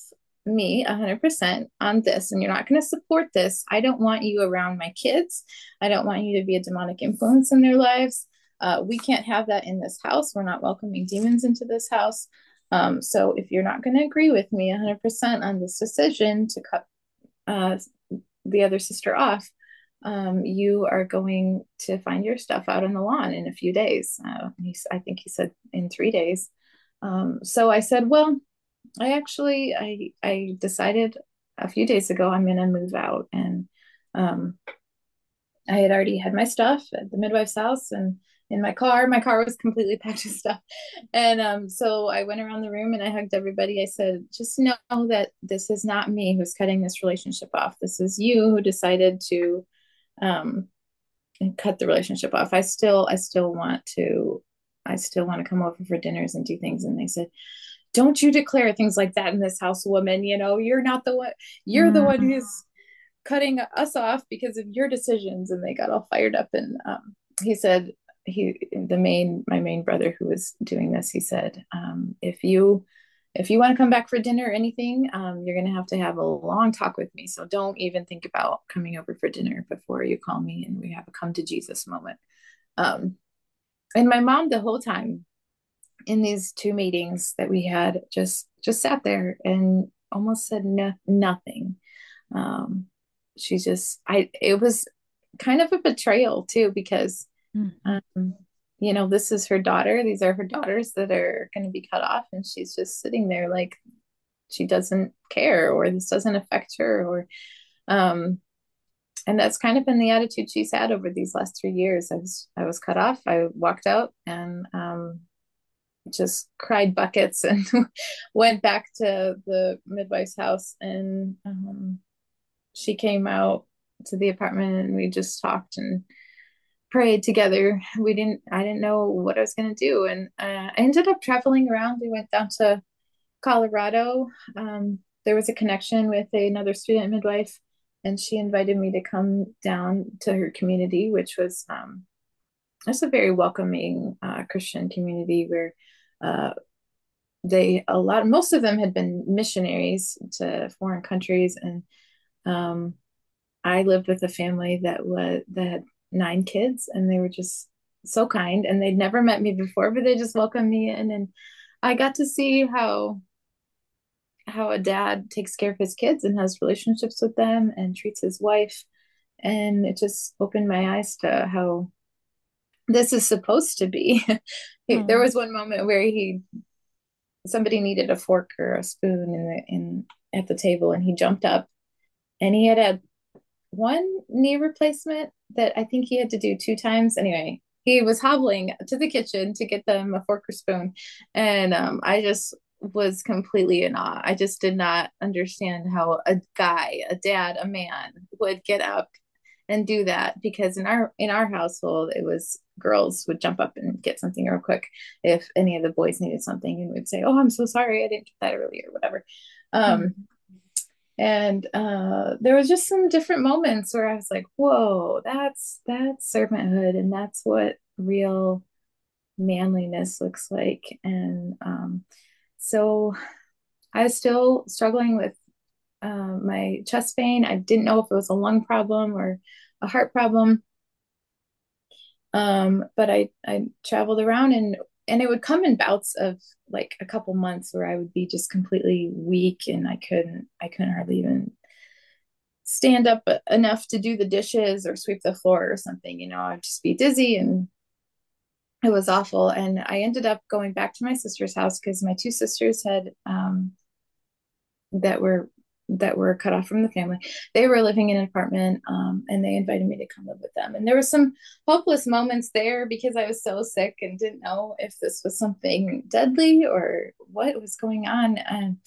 me 100% on this and you're not going to support this i don't want you around my kids. I don't want you to be a demonic influence in their lives. Uh, we can't have that in this house. We're not welcoming demons into this house. Um, so if you're not going to agree with me 100% on this decision to cut uh, the other sister off um, you are going to find your stuff out on the lawn in a few days uh, i think he said in three days um, so i said well I actually I I decided a few days ago I'm gonna move out and um I had already had my stuff at the midwife's house and in my car. My car was completely packed with stuff. And um, so I went around the room and I hugged everybody. I said, just know that this is not me who's cutting this relationship off. This is you who decided to um, and cut the relationship off. I still, I still want to, I still want to come over for dinners and do things. And they said, don't you declare things like that in this house, woman. You know, you're not the one, you're mm. the one mm. who's cutting us off because of your decisions. And they got all fired up. And um, he said, he, the main, my main brother who was doing this, he said, um, if you, if you want to come back for dinner or anything, um, you're going to have to have a long talk with me. So don't even think about coming over for dinner before you call me and we have a come to Jesus moment. Um, and my mom, the whole time, in these two meetings that we had just just sat there and almost said no, nothing um she just i it was kind of a betrayal too because mm. um you know this is her daughter these are her daughters that are going to be cut off and she's just sitting there like she doesn't care or this doesn't affect her or um and that's kind of been the attitude she's had over these last three years. I was i was cut off i walked out and um just cried buckets and went back to the midwife's house and um, she came out to the apartment and we just talked and prayed together. We didn't i didn't know what i was going to do. And uh, i ended up traveling around. We went down to colorado. Um, there was a connection with another student midwife and she invited me to come down to her community which was um, a very welcoming uh, christian community where uh, they a lot most of them had been missionaries to foreign countries. And um, i lived with a family that was that had nine kids and they were just so kind and they'd never met me before but they just welcomed me in and i got to see how how a dad takes care of his kids and has relationships with them and treats his wife and it just opened my eyes to how this is supposed to be. mm. There was one moment where he somebody needed a fork or a spoon in the in at the table and he jumped up and he had had one knee replacement that I think he had to do two times. Anyway, he was hobbling to the kitchen to get them a fork or spoon. And um, I just was completely in awe. I just did not understand how a guy, a dad, a man would get up and do that because in our in our household it was girls would jump up and get something real quick if any of the boys needed something and we'd say oh i'm so sorry i didn't get that earlier whatever um, mm-hmm. And uh, there was just some different moments where i was like whoa that's that's servanthood and that's what real manliness looks like and um, so i was still struggling with uh, my chest pain. I didn't know if it was a lung problem or a heart problem. Um, but I I traveled around and and it would come in bouts of like a couple months where I would be just completely weak and I couldn't I couldn't hardly even stand up enough to do the dishes or sweep the floor or something. You know, I'd just be dizzy and it was awful. And I ended up going back to my sister's house because my two sisters had um, that were that were cut off from the family. They were living in an apartment um, and they invited me to come live with them. And there were some hopeless moments there because I was so sick and didn't know if this was something deadly or what was going on. And,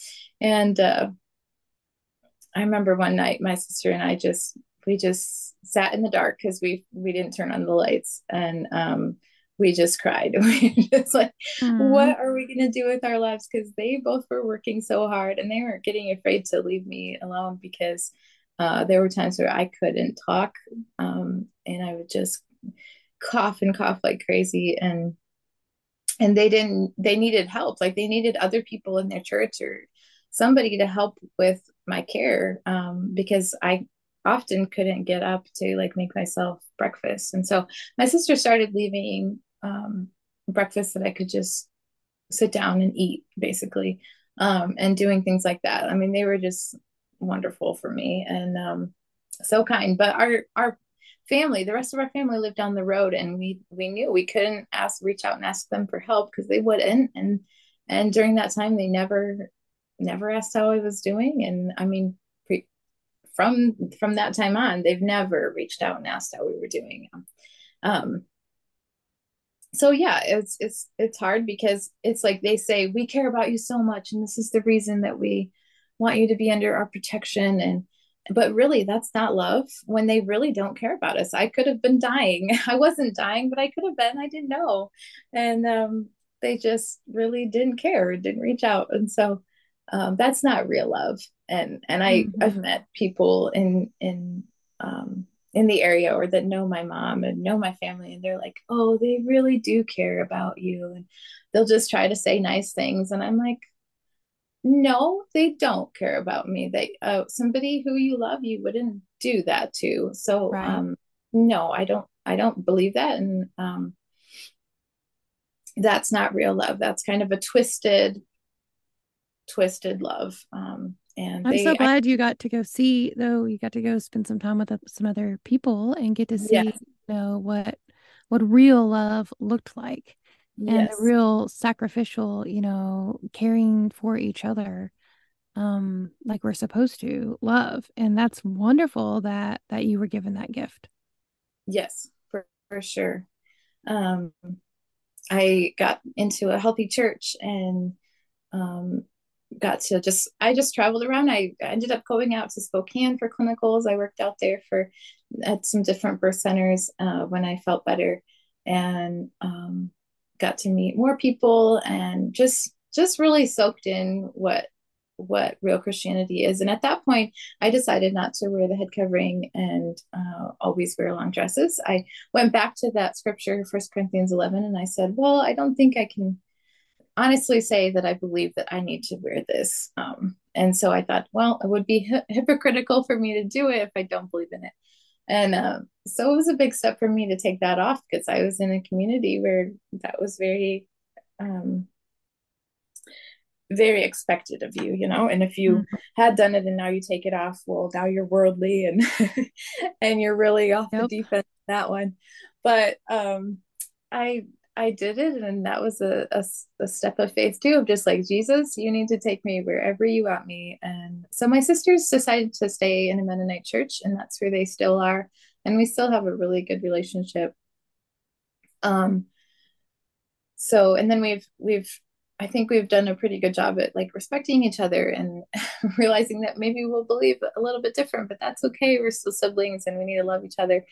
and uh, I remember one night my sister and I just we just sat in the dark because we we didn't turn on the lights and um we just cried. We just like mm. what are we going to do with our lives? Because they both were working so hard and they were getting afraid to leave me alone because uh, there were times where i couldn't talk um, and i would just cough and cough like crazy. And and they didn't they needed help. Like they needed other people in their church or somebody to help with my care um, because i often couldn't get up to like make myself breakfast. And so my sister started leaving um, breakfast that i could just sit down and eat basically. Um, and doing things like that. I mean they were just wonderful for me and um, so kind. But our our family the rest of our family lived down the road and we we knew we couldn't ask reach out and ask them for help because they wouldn't. And and during that time they never never asked how i was doing. And i mean from from that time on they've never reached out and asked how we were doing. Um so yeah it's it's it's hard because it's like they say we care about you so much and this is the reason that we want you to be under our protection. And but really that's not love when they really don't care about us. I could have been dying. I wasn't dying but i could have been. I didn't know. And um, they just really didn't care didn't reach out. And so um, that's not real love. And and i mm-hmm. i've met people in in um, in the area or that know my mom and know my family and they're like oh they really do care about you and they'll just try to say nice things and i'm like no they don't care about me. They uh, somebody who you love you wouldn't do that to. So right. um no i don't i don't believe that and um that's not real love. That's kind of a twisted twisted love um and i'm they, so glad I, you got to go see though you got to go spend some time with some other people and get to see yes. you know what what real love looked like and yes. a real sacrificial, you know, caring for each other um like we're supposed to love and that's wonderful that that you were given that gift yes for, for sure um i got into a healthy church and um got to just i just traveled around i ended up going out to spokane for clinicals i worked out there for at some different birth centers uh, when i felt better and um got to meet more people and just just really soaked in what what real Christianity is. And at that point, I decided not to wear the head covering and uh, always wear long dresses. I went back to that scripture, First Corinthians 11, and I said, Well, I don't think I can honestly say that I believe that I need to wear this. Um, and so I thought, well, it would be hi- hypocritical for me to do it if I don't believe in it. And uh, so it was a big step for me to take that off because I was in a community where that was very, um, very expected of you, you know. And if you mm-hmm. had done it and now you take it off, well, now you're worldly and and you're really off yep. the defense that one. But um, I I did it, and that was a, a, a, step of faith too, of just like Jesus, you need to take me wherever you want me. And so my sisters decided to stay in a Mennonite church, and that's where they still are, and we still have a really good relationship. Um. So, and then we've we've I think we've done a pretty good job at like respecting each other and realizing that maybe we'll believe a little bit different, but that's okay. We're still siblings, and we need to love each other.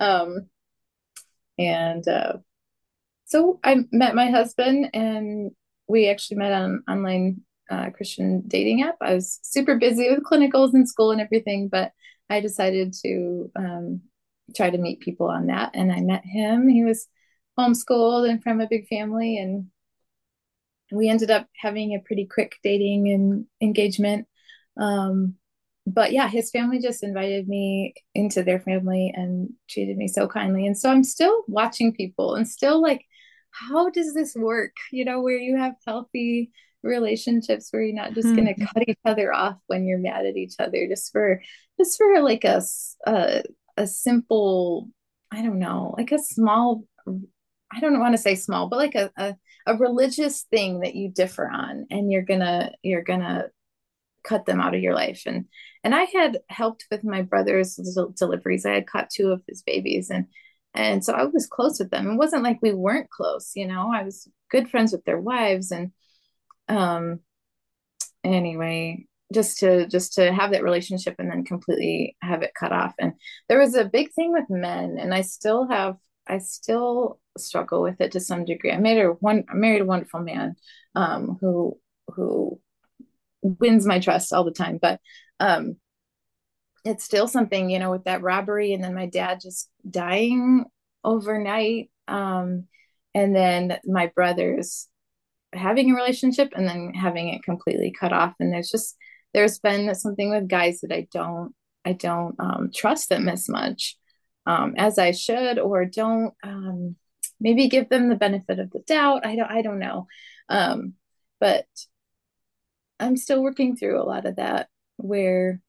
Um. And uh, so I met my husband and we actually met on online uh, Christian dating app. I was super busy with clinicals and school and everything, but I decided to um, try to meet people on that. And I met him. He was homeschooled and from a big family. And we ended up having a pretty quick dating and engagement. Um, but yeah, his family just invited me into their family and treated me so kindly. And so I'm still watching people and still like how does this work? You know, where you have healthy relationships where you're not just mm-hmm. going to cut each other off when you're mad at each other just for just for like a a, a simple I don't know, like a small I don't want to say small, but like a, a, a religious thing that you differ on and you're gonna you're gonna cut them out of your life and and I had helped with my brother's deliveries. I had caught two of his babies and and so I was close with them. It wasn't like we weren't close, you know. I was good friends with their wives, and um, anyway, just to just to have that relationship and then completely have it cut off and there was a big thing with men and i still have i still struggle with it to some degree i made a one i married a wonderful man um who who wins my trust all the time but um it's still something you know with that robbery and then my dad just dying overnight um and then my brothers having a relationship and then having it completely cut off and there's just there's been something with guys that I don't I don't um, trust them as much um, as I should, or don't um, maybe give them the benefit of the doubt. I don't I don't know, um, but I'm still working through a lot of that where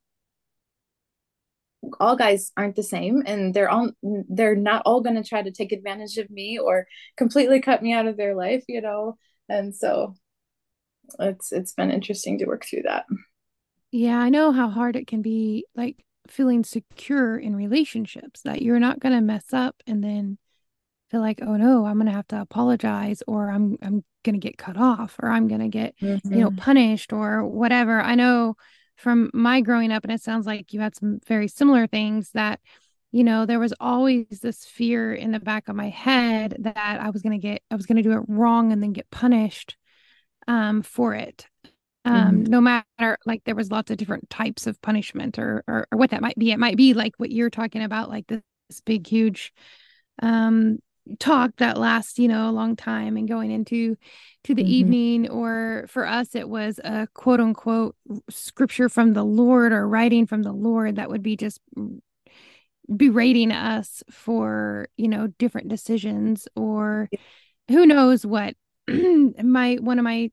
all guys aren't the same and they're all they're not all going to try to take advantage of me or completely cut me out of their life you know and so it's it's been interesting to work through that yeah, I know how hard it can be, like feeling secure in relationships that you're not going to mess up and then feel like, oh no, I'm going to have to apologize or I'm I'm going to get cut off or I'm going to get, mm-hmm. you know, mm-hmm. punished or whatever. I know from my growing up and it sounds like you had some very similar things that you know there was always this fear in the back of my head that I was going to get I was going to do it wrong and then get punished um for it um mm-hmm. no matter like there was lots of different types of punishment or, or, or what that might be it might be like what you're talking about like this, this big huge um talk that lasts you know a long time and going into to the mm-hmm. evening or for us it was a quote unquote scripture from the lord or writing from the lord that would be just berating us for you know different decisions or who knows what. My one of my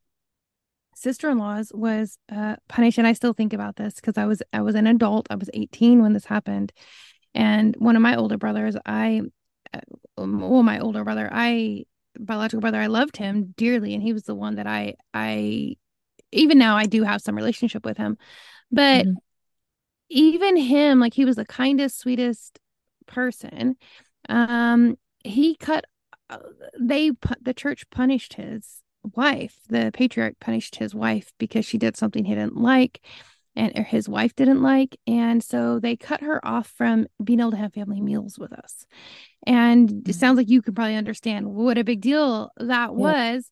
sister-in-law's was uh, punished and i still think about this because i was i was an adult. I was 18 when this happened. And one of my older brothers i uh, well my older brother i biological brother i loved him dearly and he was the one that i i even now i do have some relationship with him but mm-hmm. even him like he was the kindest sweetest person um he cut uh, they the church punished his wife. The patriarch punished his wife because she did something he didn't like and his wife didn't like. And so they cut her off from being able to have family meals with us. And it mm-hmm. sounds like you can probably understand what a big deal that yeah. was.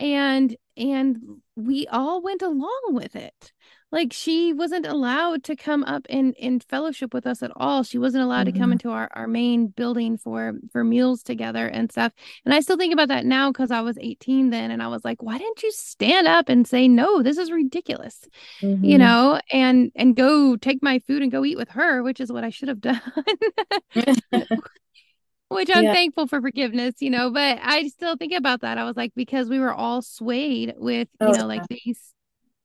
And and we all went along with it like she wasn't allowed to come up in in fellowship with us at all she wasn't allowed mm-hmm. to come mm-hmm. into our our main building for for meals together and stuff and i still think about that now because i was 18 then and i was like why didn't you stand up and say no this is ridiculous mm-hmm. you know and and go take my food and go eat with her which is what i should have done which I'm yeah. thankful for forgiveness, you know, but I still think about that. I was like, because we were all swayed with, you oh, know, like these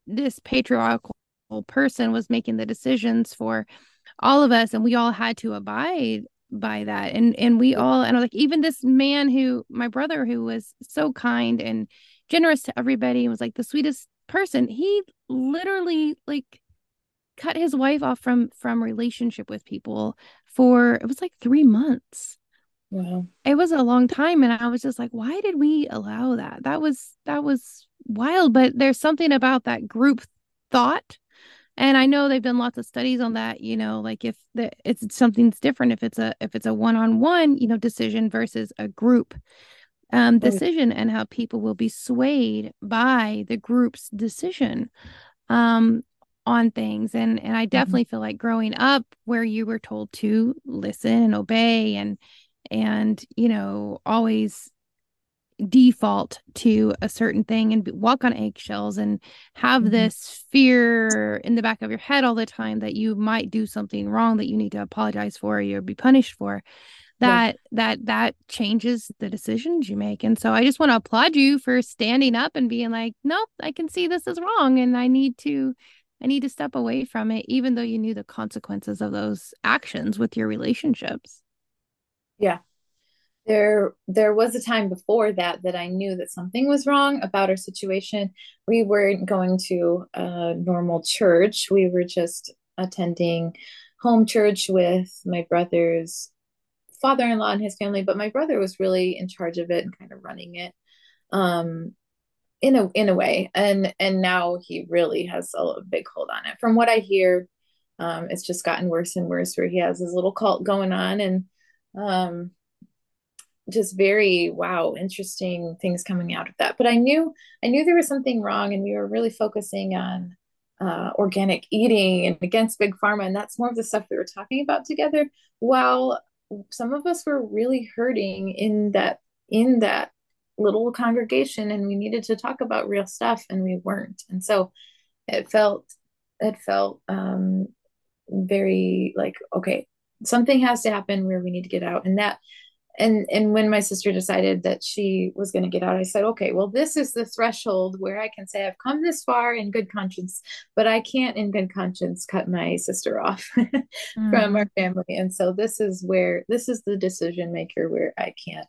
this patriarchal person was making the decisions for all of us and we all had to abide by that and and we all and I was like even this man who my brother who was so kind and generous to everybody was like the sweetest person he literally like cut his wife off from from relationship with people for it was like 3 months wow it was a long time and i was just like why did we allow that that was that was wild, but there's something about that group thought. And I know they've done lots of studies on that, you know, like if the, it's something's different if it's a if it's a one-on-one, you know, decision versus a group um decision and how people will be swayed by the group's decision um on things and and I mm-hmm. definitely mm-hmm. feel like growing up where you were told to listen and obey and and you know always default to a certain thing and walk on eggshells and have mm-hmm. this fear in the back of your head all the time that you might do something wrong that you need to apologize for or you'll be punished for that yeah. that that changes the decisions you make and so i just want to applaud you for standing up and being like nope i can see this is wrong and i need to i need to step away from it even though you knew the consequences of those actions with your relationships yeah there there was a time before that that I knew that something was wrong about our situation. We weren't going to a normal church. We were just attending home church with my brother's father-in-law and his family, but my brother was really in charge of it and kind of running it. Um, in a in a way and and now he really has a big hold on it from what i hear um it's just gotten worse and worse where he has his little cult going on and um just very wow interesting things coming out of that. But i knew i knew there was something wrong and we were really focusing on uh, organic eating and against big pharma. And that's more of the stuff we were talking about together. While some of us were really hurting in that in that little congregation and we needed to talk about real stuff and we weren't. And so it felt it felt um very like okay something has to happen where we need to get out. And that and and when my sister decided that she was going to get out i said okay well this is the threshold where i can say i've come this far in good conscience but i can't in good conscience cut my sister off mm. from our family. And so this is where this is the decision maker where i can't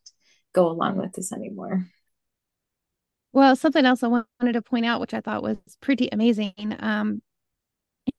go along with this anymore. Well something else i wanted to point out which i thought was pretty amazing um,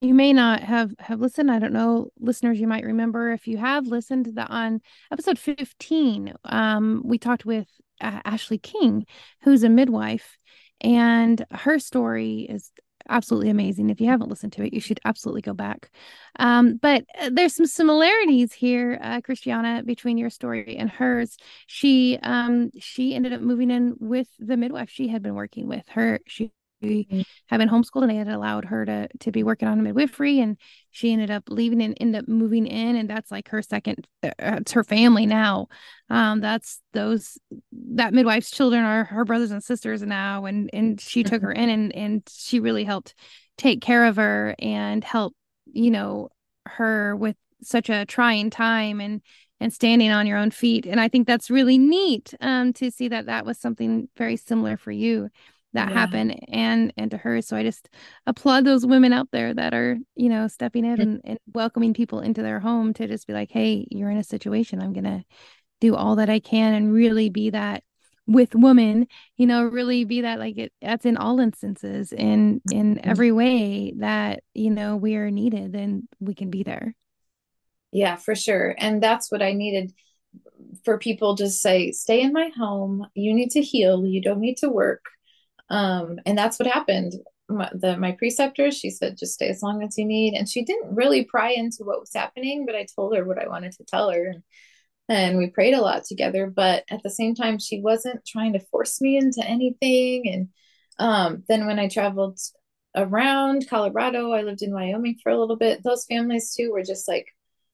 you may not have have listened. I don't know listeners you might remember if you have listened to the on episode 15 um, we talked with uh, ashley king who's a midwife and her story is absolutely amazing. If you haven't listened to it you should absolutely go back. Um, but uh, there's some similarities here uh, christiana between your story and hers. She um, she ended up moving in with the midwife she had been working with. Her she mm-hmm. been homeschooled and they had allowed her to to be working on midwifery and she ended up leaving and ended up moving in and that's like her second uh, it's her family now um that's those that midwife's children are her brothers and sisters now and and she took her mm-hmm. in and and she really helped take care of her and help you know her with such a trying time and and standing on your own feet and i think that's really neat um to see that that was something very similar for you that yeah. happen and and to her. So i just applaud those women out there that are you know stepping in and, and welcoming people into their home to just be like hey you're in a situation. I'm gonna do all that i can and really be that with women you know really be that like it that's in all instances in in mm-hmm. every way that you know we are needed then we can be there. Yeah for sure. And that's what i needed for people to say stay in my home. You need to heal. You don't need to work um, and that's what happened. My, the, my preceptor, she said, just stay as long as you need. And she didn't really pry into what was happening, but I told her what I wanted to tell her. And, and we prayed a lot together. But at the same time, she wasn't trying to force me into anything. And um, then when I traveled around Colorado, I lived in Wyoming for a little bit. Those families too were just like,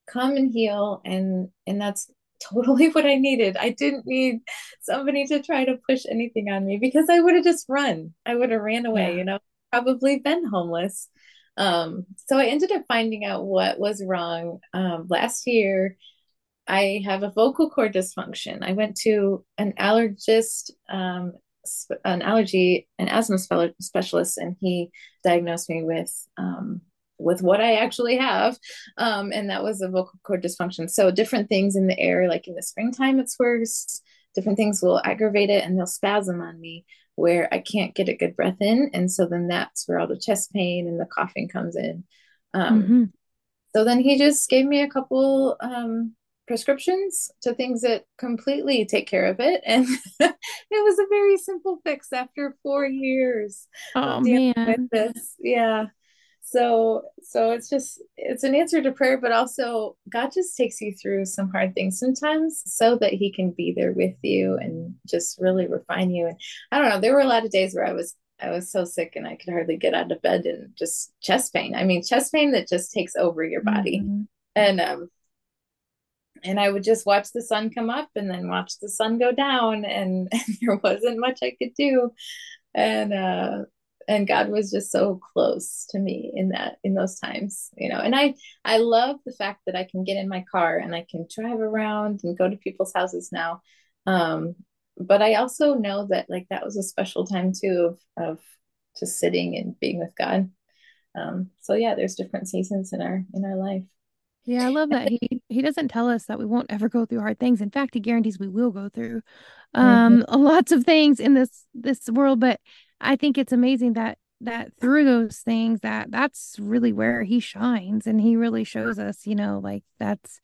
come and heal. And, and that's totally what I needed. I didn't need somebody to try to push anything on me because I would have just run. I would have ran away, yeah. you know, probably been homeless. Um, so I ended up finding out what was wrong um, last year. I have a vocal cord dysfunction. I went to an allergist, um, an allergy, an asthma specialist, and he diagnosed me with um, with what I actually have. Um, and that was a vocal cord dysfunction. So different things in the air, like in the springtime, it's worse. Different things will aggravate it and they'll spasm on me where I can't get a good breath in. And so then that's where all the chest pain and the coughing comes in. Um, mm-hmm. So then he just gave me a couple um, prescriptions to things that completely take care of it. And it was a very simple fix after four years. Oh, man. this. Yeah so so it's just it's an answer to prayer but also god just takes you through some hard things sometimes so that he can be there with you and just really refine you. And i don't know there were a lot of days where i was i was so sick and i could hardly get out of bed and just chest pain. I mean chest pain that just takes over your body. Mm-hmm. and um and i would just watch the sun come up and then watch the sun go down and, and there wasn't much i could do. And uh and god was just so close to me in that in those times you know and i i love the fact that i can get in my car and i can drive around and go to people's houses now um but i also know that like that was a special time too of of just sitting and being with god um so yeah there's different seasons in our in our life yeah, I love that he he doesn't tell us that we won't ever go through hard things. In fact, he guarantees we will go through um mm-hmm. lots of things in this this world, but I think it's amazing that that through those things that that's really where he shines and he really shows us, you know, like that's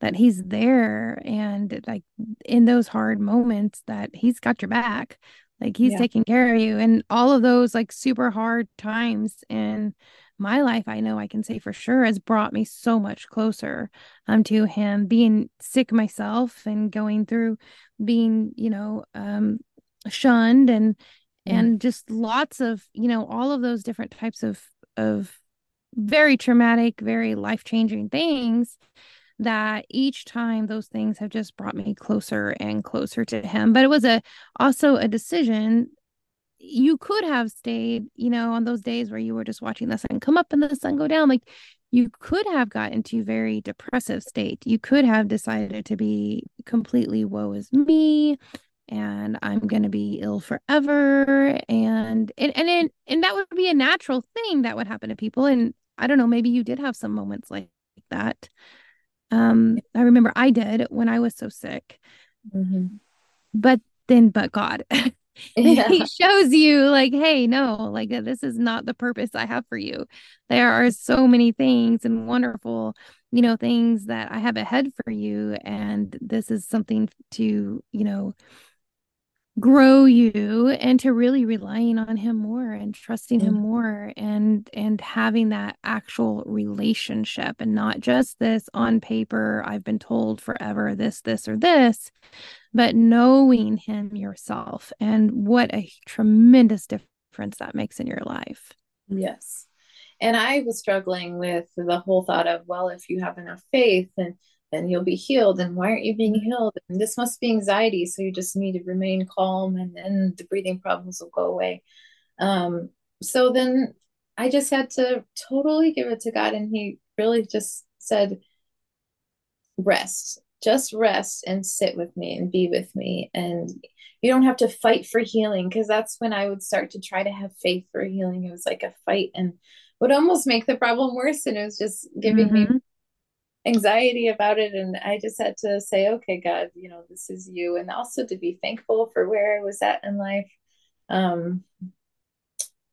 that he's there and like in those hard moments that he's got your back. Like he's yeah. taking care of you. And all of those like super hard times in my life, I know I can say for sure has brought me so much closer um to him. Being sick myself and going through being, you know, um shunned and and just lots of, you know, all of those different types of of very traumatic, very life-changing things that each time those things have just brought me closer and closer to him. But it was a also a decision. You could have stayed you know on those days where you were just watching the sun come up and the sun go down like you could have got into very depressive state. You could have decided to be completely woe is me and i'm going to be ill forever and and and, it, and that would be a natural thing that would happen to people and i don't know maybe you did have some moments like that um, I remember I did when I was so sick. Mm-hmm. But then, but God, yeah. He shows you, like, hey, no, like, this is not the purpose I have for you. There are so many things and wonderful, you know, things that I have ahead for you. And this is something to, you know, grow you and to really relying on him more and trusting him mm-hmm. more and and having that actual relationship and not just this on paper i've been told forever this this or this but knowing him yourself and what a tremendous difference that makes in your life yes and i was struggling with the whole thought of well if you have enough faith and and you'll be healed. And why aren't you being healed? And this must be anxiety. So you just need to remain calm and then the breathing problems will go away. Um, so then I just had to totally give it to God. And He really just said, rest, just rest and sit with me and be with me. And you don't have to fight for healing because that's when I would start to try to have faith for healing. It was like a fight and would almost make the problem worse. And it was just giving mm-hmm. me anxiety about it and i just had to say okay god you know this is you. And also to be thankful for where i was at in life. Um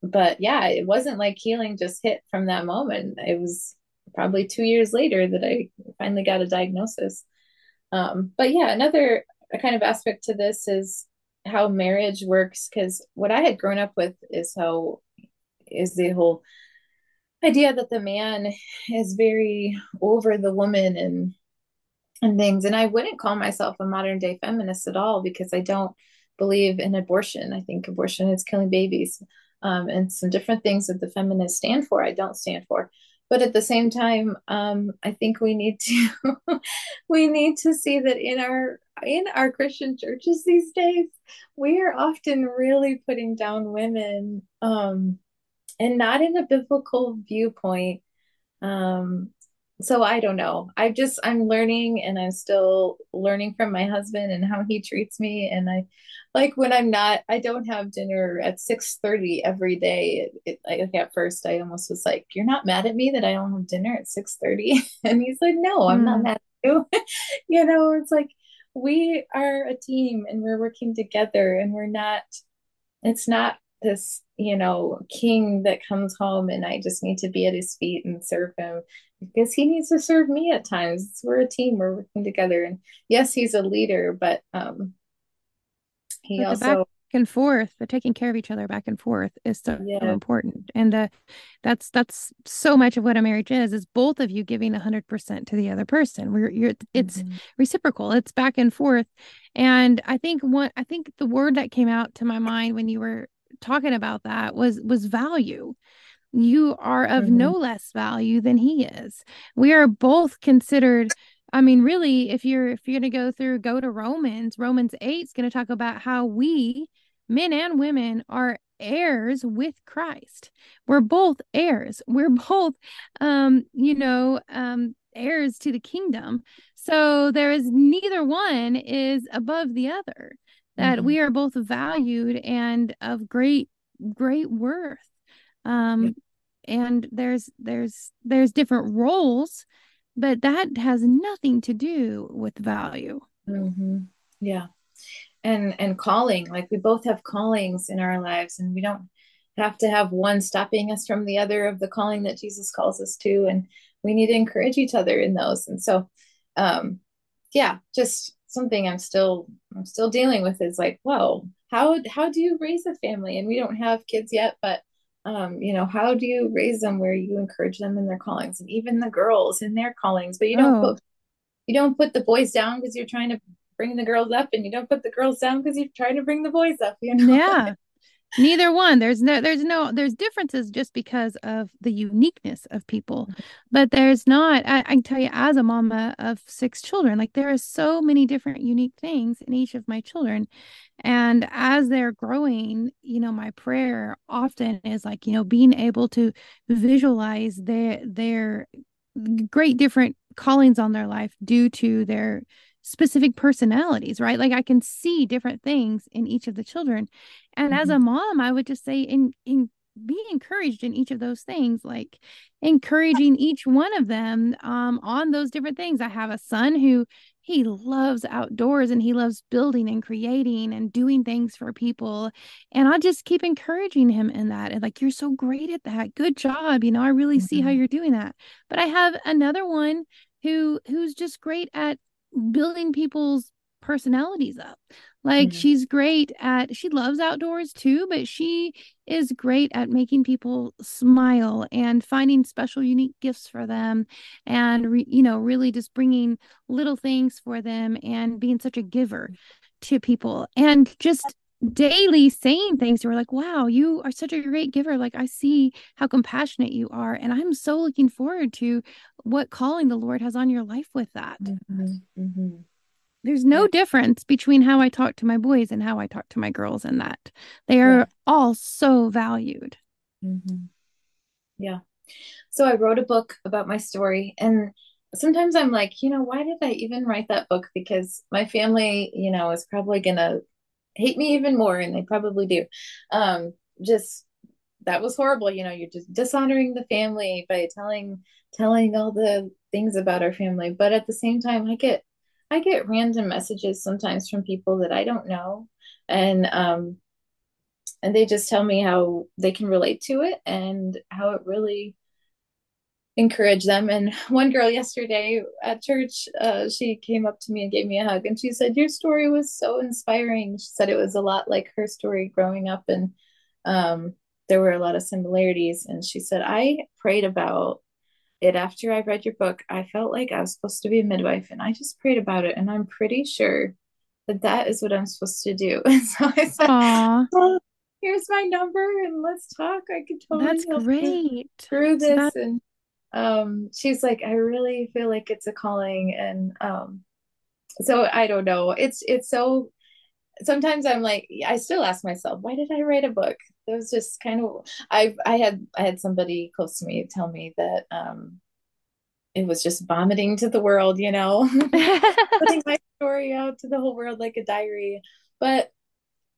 but yeah it wasn't like healing just hit from that moment. It was probably two years later that i finally got a diagnosis. Um but yeah another kind of aspect to this is how marriage works because what i had grown up with is how is the whole idea that the man is very over the woman and and things. And i wouldn't call myself a modern day feminist at all because i don't believe in abortion. I think abortion is killing babies um, and some different things that the feminists stand for i don't stand for. But at the same time um, i think we need to we need to see that in our in our christian churches these days we are often really putting down women um, and not in a biblical viewpoint. Um, so I don't know. I just I'm learning and I'm still learning from my husband and how he treats me. And I like when I'm not I don't have dinner at 6 30 every day. It, it, like at first I almost was like, You're not mad at me that I don't have dinner at 6 30. And he's like, No, I'm mm. not mad at you. you know, it's like we are a team and we're working together and we're not it's not this you know king that comes home and i just need to be at his feet and serve him. Because he needs to serve me at times. We're a team. We're working together. And yes he's a leader but um he but also and forth the taking care of each other back and forth is so, yeah. important. And uh, that's that's so much of what a marriage is is both of you giving 100% to the other person. We're you're it's mm-hmm. reciprocal. It's back and forth. And i think one i think the word that came out to my mind when you were talking about that was was value. You are of mm-hmm. no less value than he is. We are both considered i mean really if you're if you're going to go through go to romans romans 8 is going to talk about how we men and women are heirs with christ. We're both heirs. We're both um you know um heirs to the kingdom. So there is neither one is above the other that mm-hmm. we are both valued and of great great worth. Um and there's there's there's different roles but that has nothing to do with value. Mm-hmm. yeah. And and calling like we both have callings in our lives and we don't have to have one stopping us from the other of the calling that jesus calls us to and we need to encourage each other in those. And so um yeah just something I'm still I'm still dealing with is like, whoa, how how do you raise a family? And we don't have kids yet, but um, you know, how do you raise them where you encourage them in their callings and even the girls in their callings, but you don't oh. put you don't put the boys down because you're trying to bring the girls up and you don't put the girls down because you're trying to bring the boys up, you know? Yeah neither one there's no there's no there's differences just because of the uniqueness of people mm-hmm. but there's not I, I, can tell you as a mama of six children like there are so many different unique things in each of my children and as they're growing you know my prayer often is like you know being able to visualize their their great different callings on their life due to their specific personalities, right? Like I can see different things in each of the children. And mm-hmm. as a mom, I would just say in in be encouraged in each of those things, like encouraging each one of them um, on those different things. I have a son who he loves outdoors and he loves building and creating and doing things for people. And I just keep encouraging him in that. And like, you're so great at that. Good job. You know, I really mm-hmm. see how mm-hmm. you're doing that. But I have another one who who's just great at building people's personalities up. Like mm-hmm. she's great at she loves outdoors too, but she is great at making people smile and finding special unique gifts for them and re, you know really just bringing little things for them and being such a giver to people and just daily saying things to her like wow you are such a great giver like i see how compassionate you are and i'm so looking forward to what calling the lord has on your life with that mm-hmm. Mm-hmm. there's no yeah. difference between how i talk to my boys and how i talk to my girls in that they are yeah. all so valued mm-hmm. yeah so i wrote a book about my story and sometimes i'm like you know why did i even write that book because my family you know is probably gonna hate me even more and they probably do. Um just that was horrible you know you're just dishonoring the family by telling telling all the things about our family. But at the same time i get i get random messages sometimes from people that i don't know and um and they just tell me how they can relate to it and how it really encourage them. And one girl yesterday at church, uh, she came up to me and gave me a hug, and she said, "Your story was so inspiring." She said it was a lot like her story growing up, and um, there were a lot of similarities. And she said, "I prayed about." It after I read your book, I felt like I was supposed to be a midwife, and I just prayed about it, and I'm pretty sure that that is what I'm supposed to do. And so I said, well, here's my number and let's talk. I could totally That's great. through this. That, and um she's like i really feel like it's a calling and um so i don't know. It's it's so sometimes i'm like i still ask myself why did i write a book? It was just kind of i i had i had somebody close to me tell me that um it was just vomiting to the world you know? Putting my story out to the whole world like a diary. But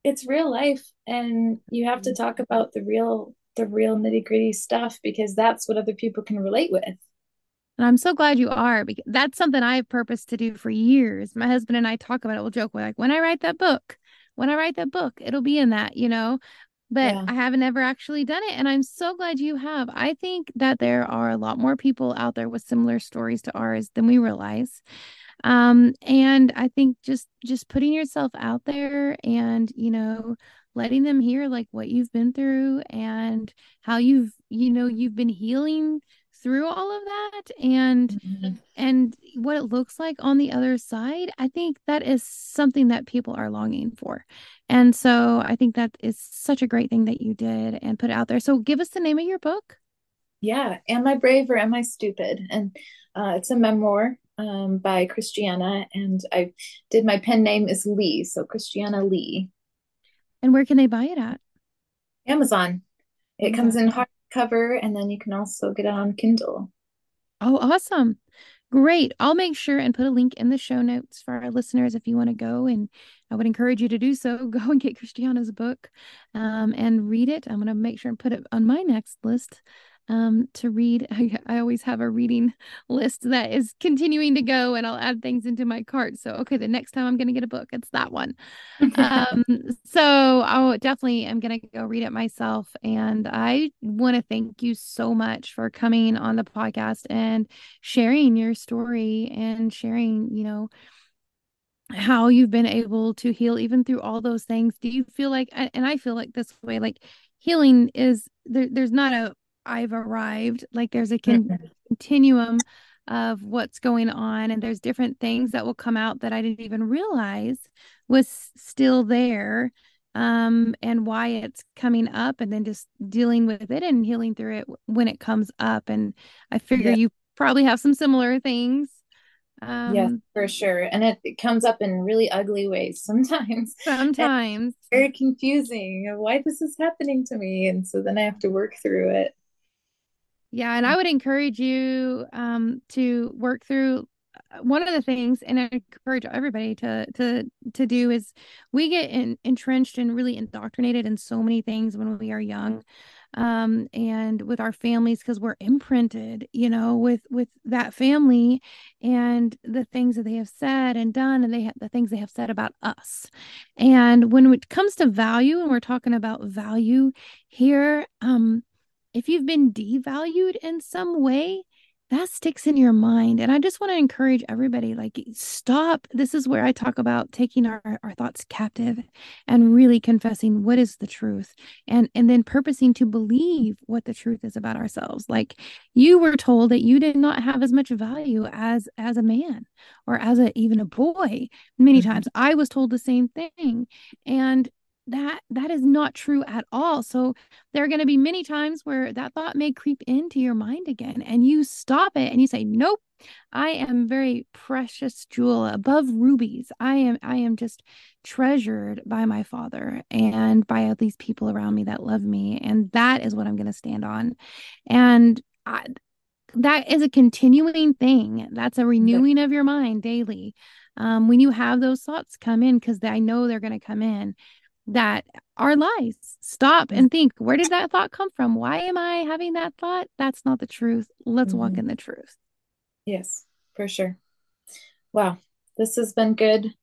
it's real life and you have to mm-hmm. talk about the real the real nitty gritty stuff because that's what other people can relate with. And I'm so glad you are because that's something I've purposed to do for years. My husband and I talk about it. We'll joke, we're like, when I write that book, when I write that book, it'll be in that, you know. But yeah. I haven't ever actually done it. And I'm so glad you have. I think that there are a lot more people out there with similar stories to ours than we realize um and i think just just putting yourself out there and you know letting them hear like what you've been through and how you've you know you've been healing through all of that and mm-hmm. and what it looks like on the other side i think that is something that people are longing for. And so i think that is such a great thing that you did and put out there. So give us the name of your book. Yeah. Am i brave or am i stupid? And uh, it's a memoir um, by christiana and i did my pen name is Bee. So christiana Bee and where can they buy it at? Amazon. It comes in hardcover and then you can also get it on Kindle. Oh, awesome. Great. I'll make sure and put a link in the show notes for our listeners if you want to go. And I would encourage you to do so. Go and get Christiana's book um, and read it. I'm going to make sure and put it on my next list um, to read. I, I always have a reading list that is continuing to go, and I'll add things into my cart. So, okay, the next time I'm going to get a book, it's that one. um, so, I definitely am going to go read it myself. And I want to thank you so much for coming on the podcast and sharing your story and sharing, you know, how you've been able to heal even through all those things. Do you feel like, and I feel like this way, like healing is there, there's not a I've arrived, like there's a con- mm-hmm. continuum of what's going on, and there's different things that will come out that I didn't even realize was still there um and why it's coming up and then just dealing with it and healing through it when it comes up and i figure yeah. you probably have some similar things um, yes, for sure. And it, it, comes up in really ugly ways sometimes. Sometimes. very confusing why this is happening to me. And so then I have to work through it. Yeah. And I would encourage you um, to work through uh, one of the things and I encourage everybody to to to do is we get in, entrenched and really indoctrinated in so many things when we are young um, and with our families because we're imprinted, you know, with with that family and the things that they have said and done, and they have the things they have said about us. And when it comes to value, and we're talking about value here, um, if you've been devalued in some way, that sticks in your mind. And I just want to encourage everybody like, stop. This is where I talk about taking our, our thoughts captive and really confessing what is the truth and, and then purposing to believe what the truth is about ourselves. Like you were told that you did not have as much value as as a man or as a even a boy. Many mm-hmm. times I was told the same thing. And that that is not true at all. So there are going to be many times where that thought may creep into your mind again and you stop it and you say nope i am very precious jewel above rubies. I am i am just treasured by my father and by these people around me that love me. And that is what i'm going to stand on. And I, that is a continuing thing. That's a renewing of your mind daily um, when you have those thoughts come in because i know they're going to come in that are lies. Stop and think, where did that thought come from? Why am I having that thought? That's not the truth. Let's mm-hmm. walk in the truth. Yes, for sure. Wow, this has been good.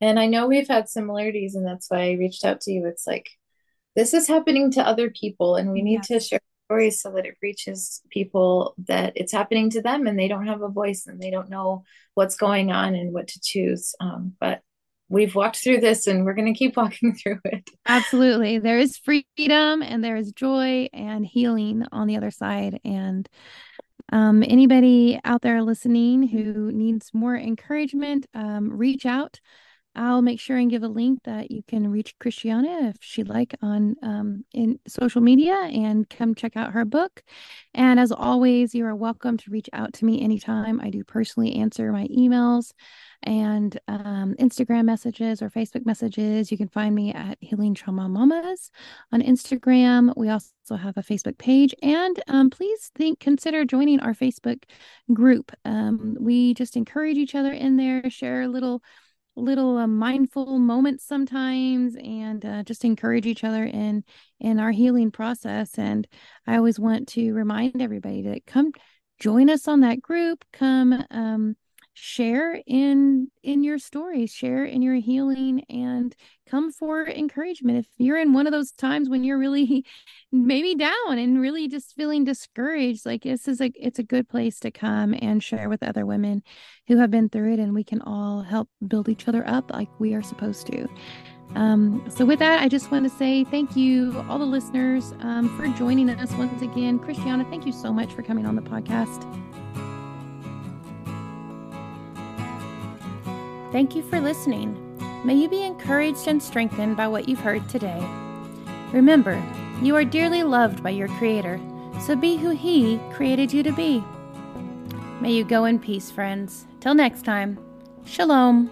And I know we've had similarities, and that's why I reached out to you. It's like, this is happening to other people, and we need to share stories so that it reaches people that it's happening to them and they don't have a voice and they don't know what's going on and what to choose. Um, but we've walked through this and we're going to keep walking through it. Absolutely. There is freedom and there is joy and healing on the other side. And um, anybody out there listening who needs more encouragement, um, reach out. I'll make sure and give a link that you can reach Christiana if she'd like on um, in social media and come check out her book. And as always, you are welcome to reach out to me anytime. I do personally answer my emails and um, Instagram messages or Facebook messages. You can find me at Healing Trauma Mamas on Instagram. We also have a Facebook page, and um, please think consider joining our Facebook group. Um, we just encourage each other in there, share a little little uh, mindful moments sometimes and uh, just encourage each other in in our healing process. And i always want to remind everybody to come join us on that group come um, share in in your stories share in your healing and come for encouragement. If you're in one of those times when you're really maybe down and really just feeling discouraged like this is a it's a good place to come and share with other women who have been through it and we can all help build each other up like we are supposed to. Um, so with that i just want to say thank you all the listeners um, for joining us once again. Christiana thank you so much for coming on the podcast Thank you for listening. May you be encouraged and strengthened by what you've heard today. Remember, you are dearly loved by your Creator, so be who He created you to be. May you go in peace, friends. Till next time, Shalom.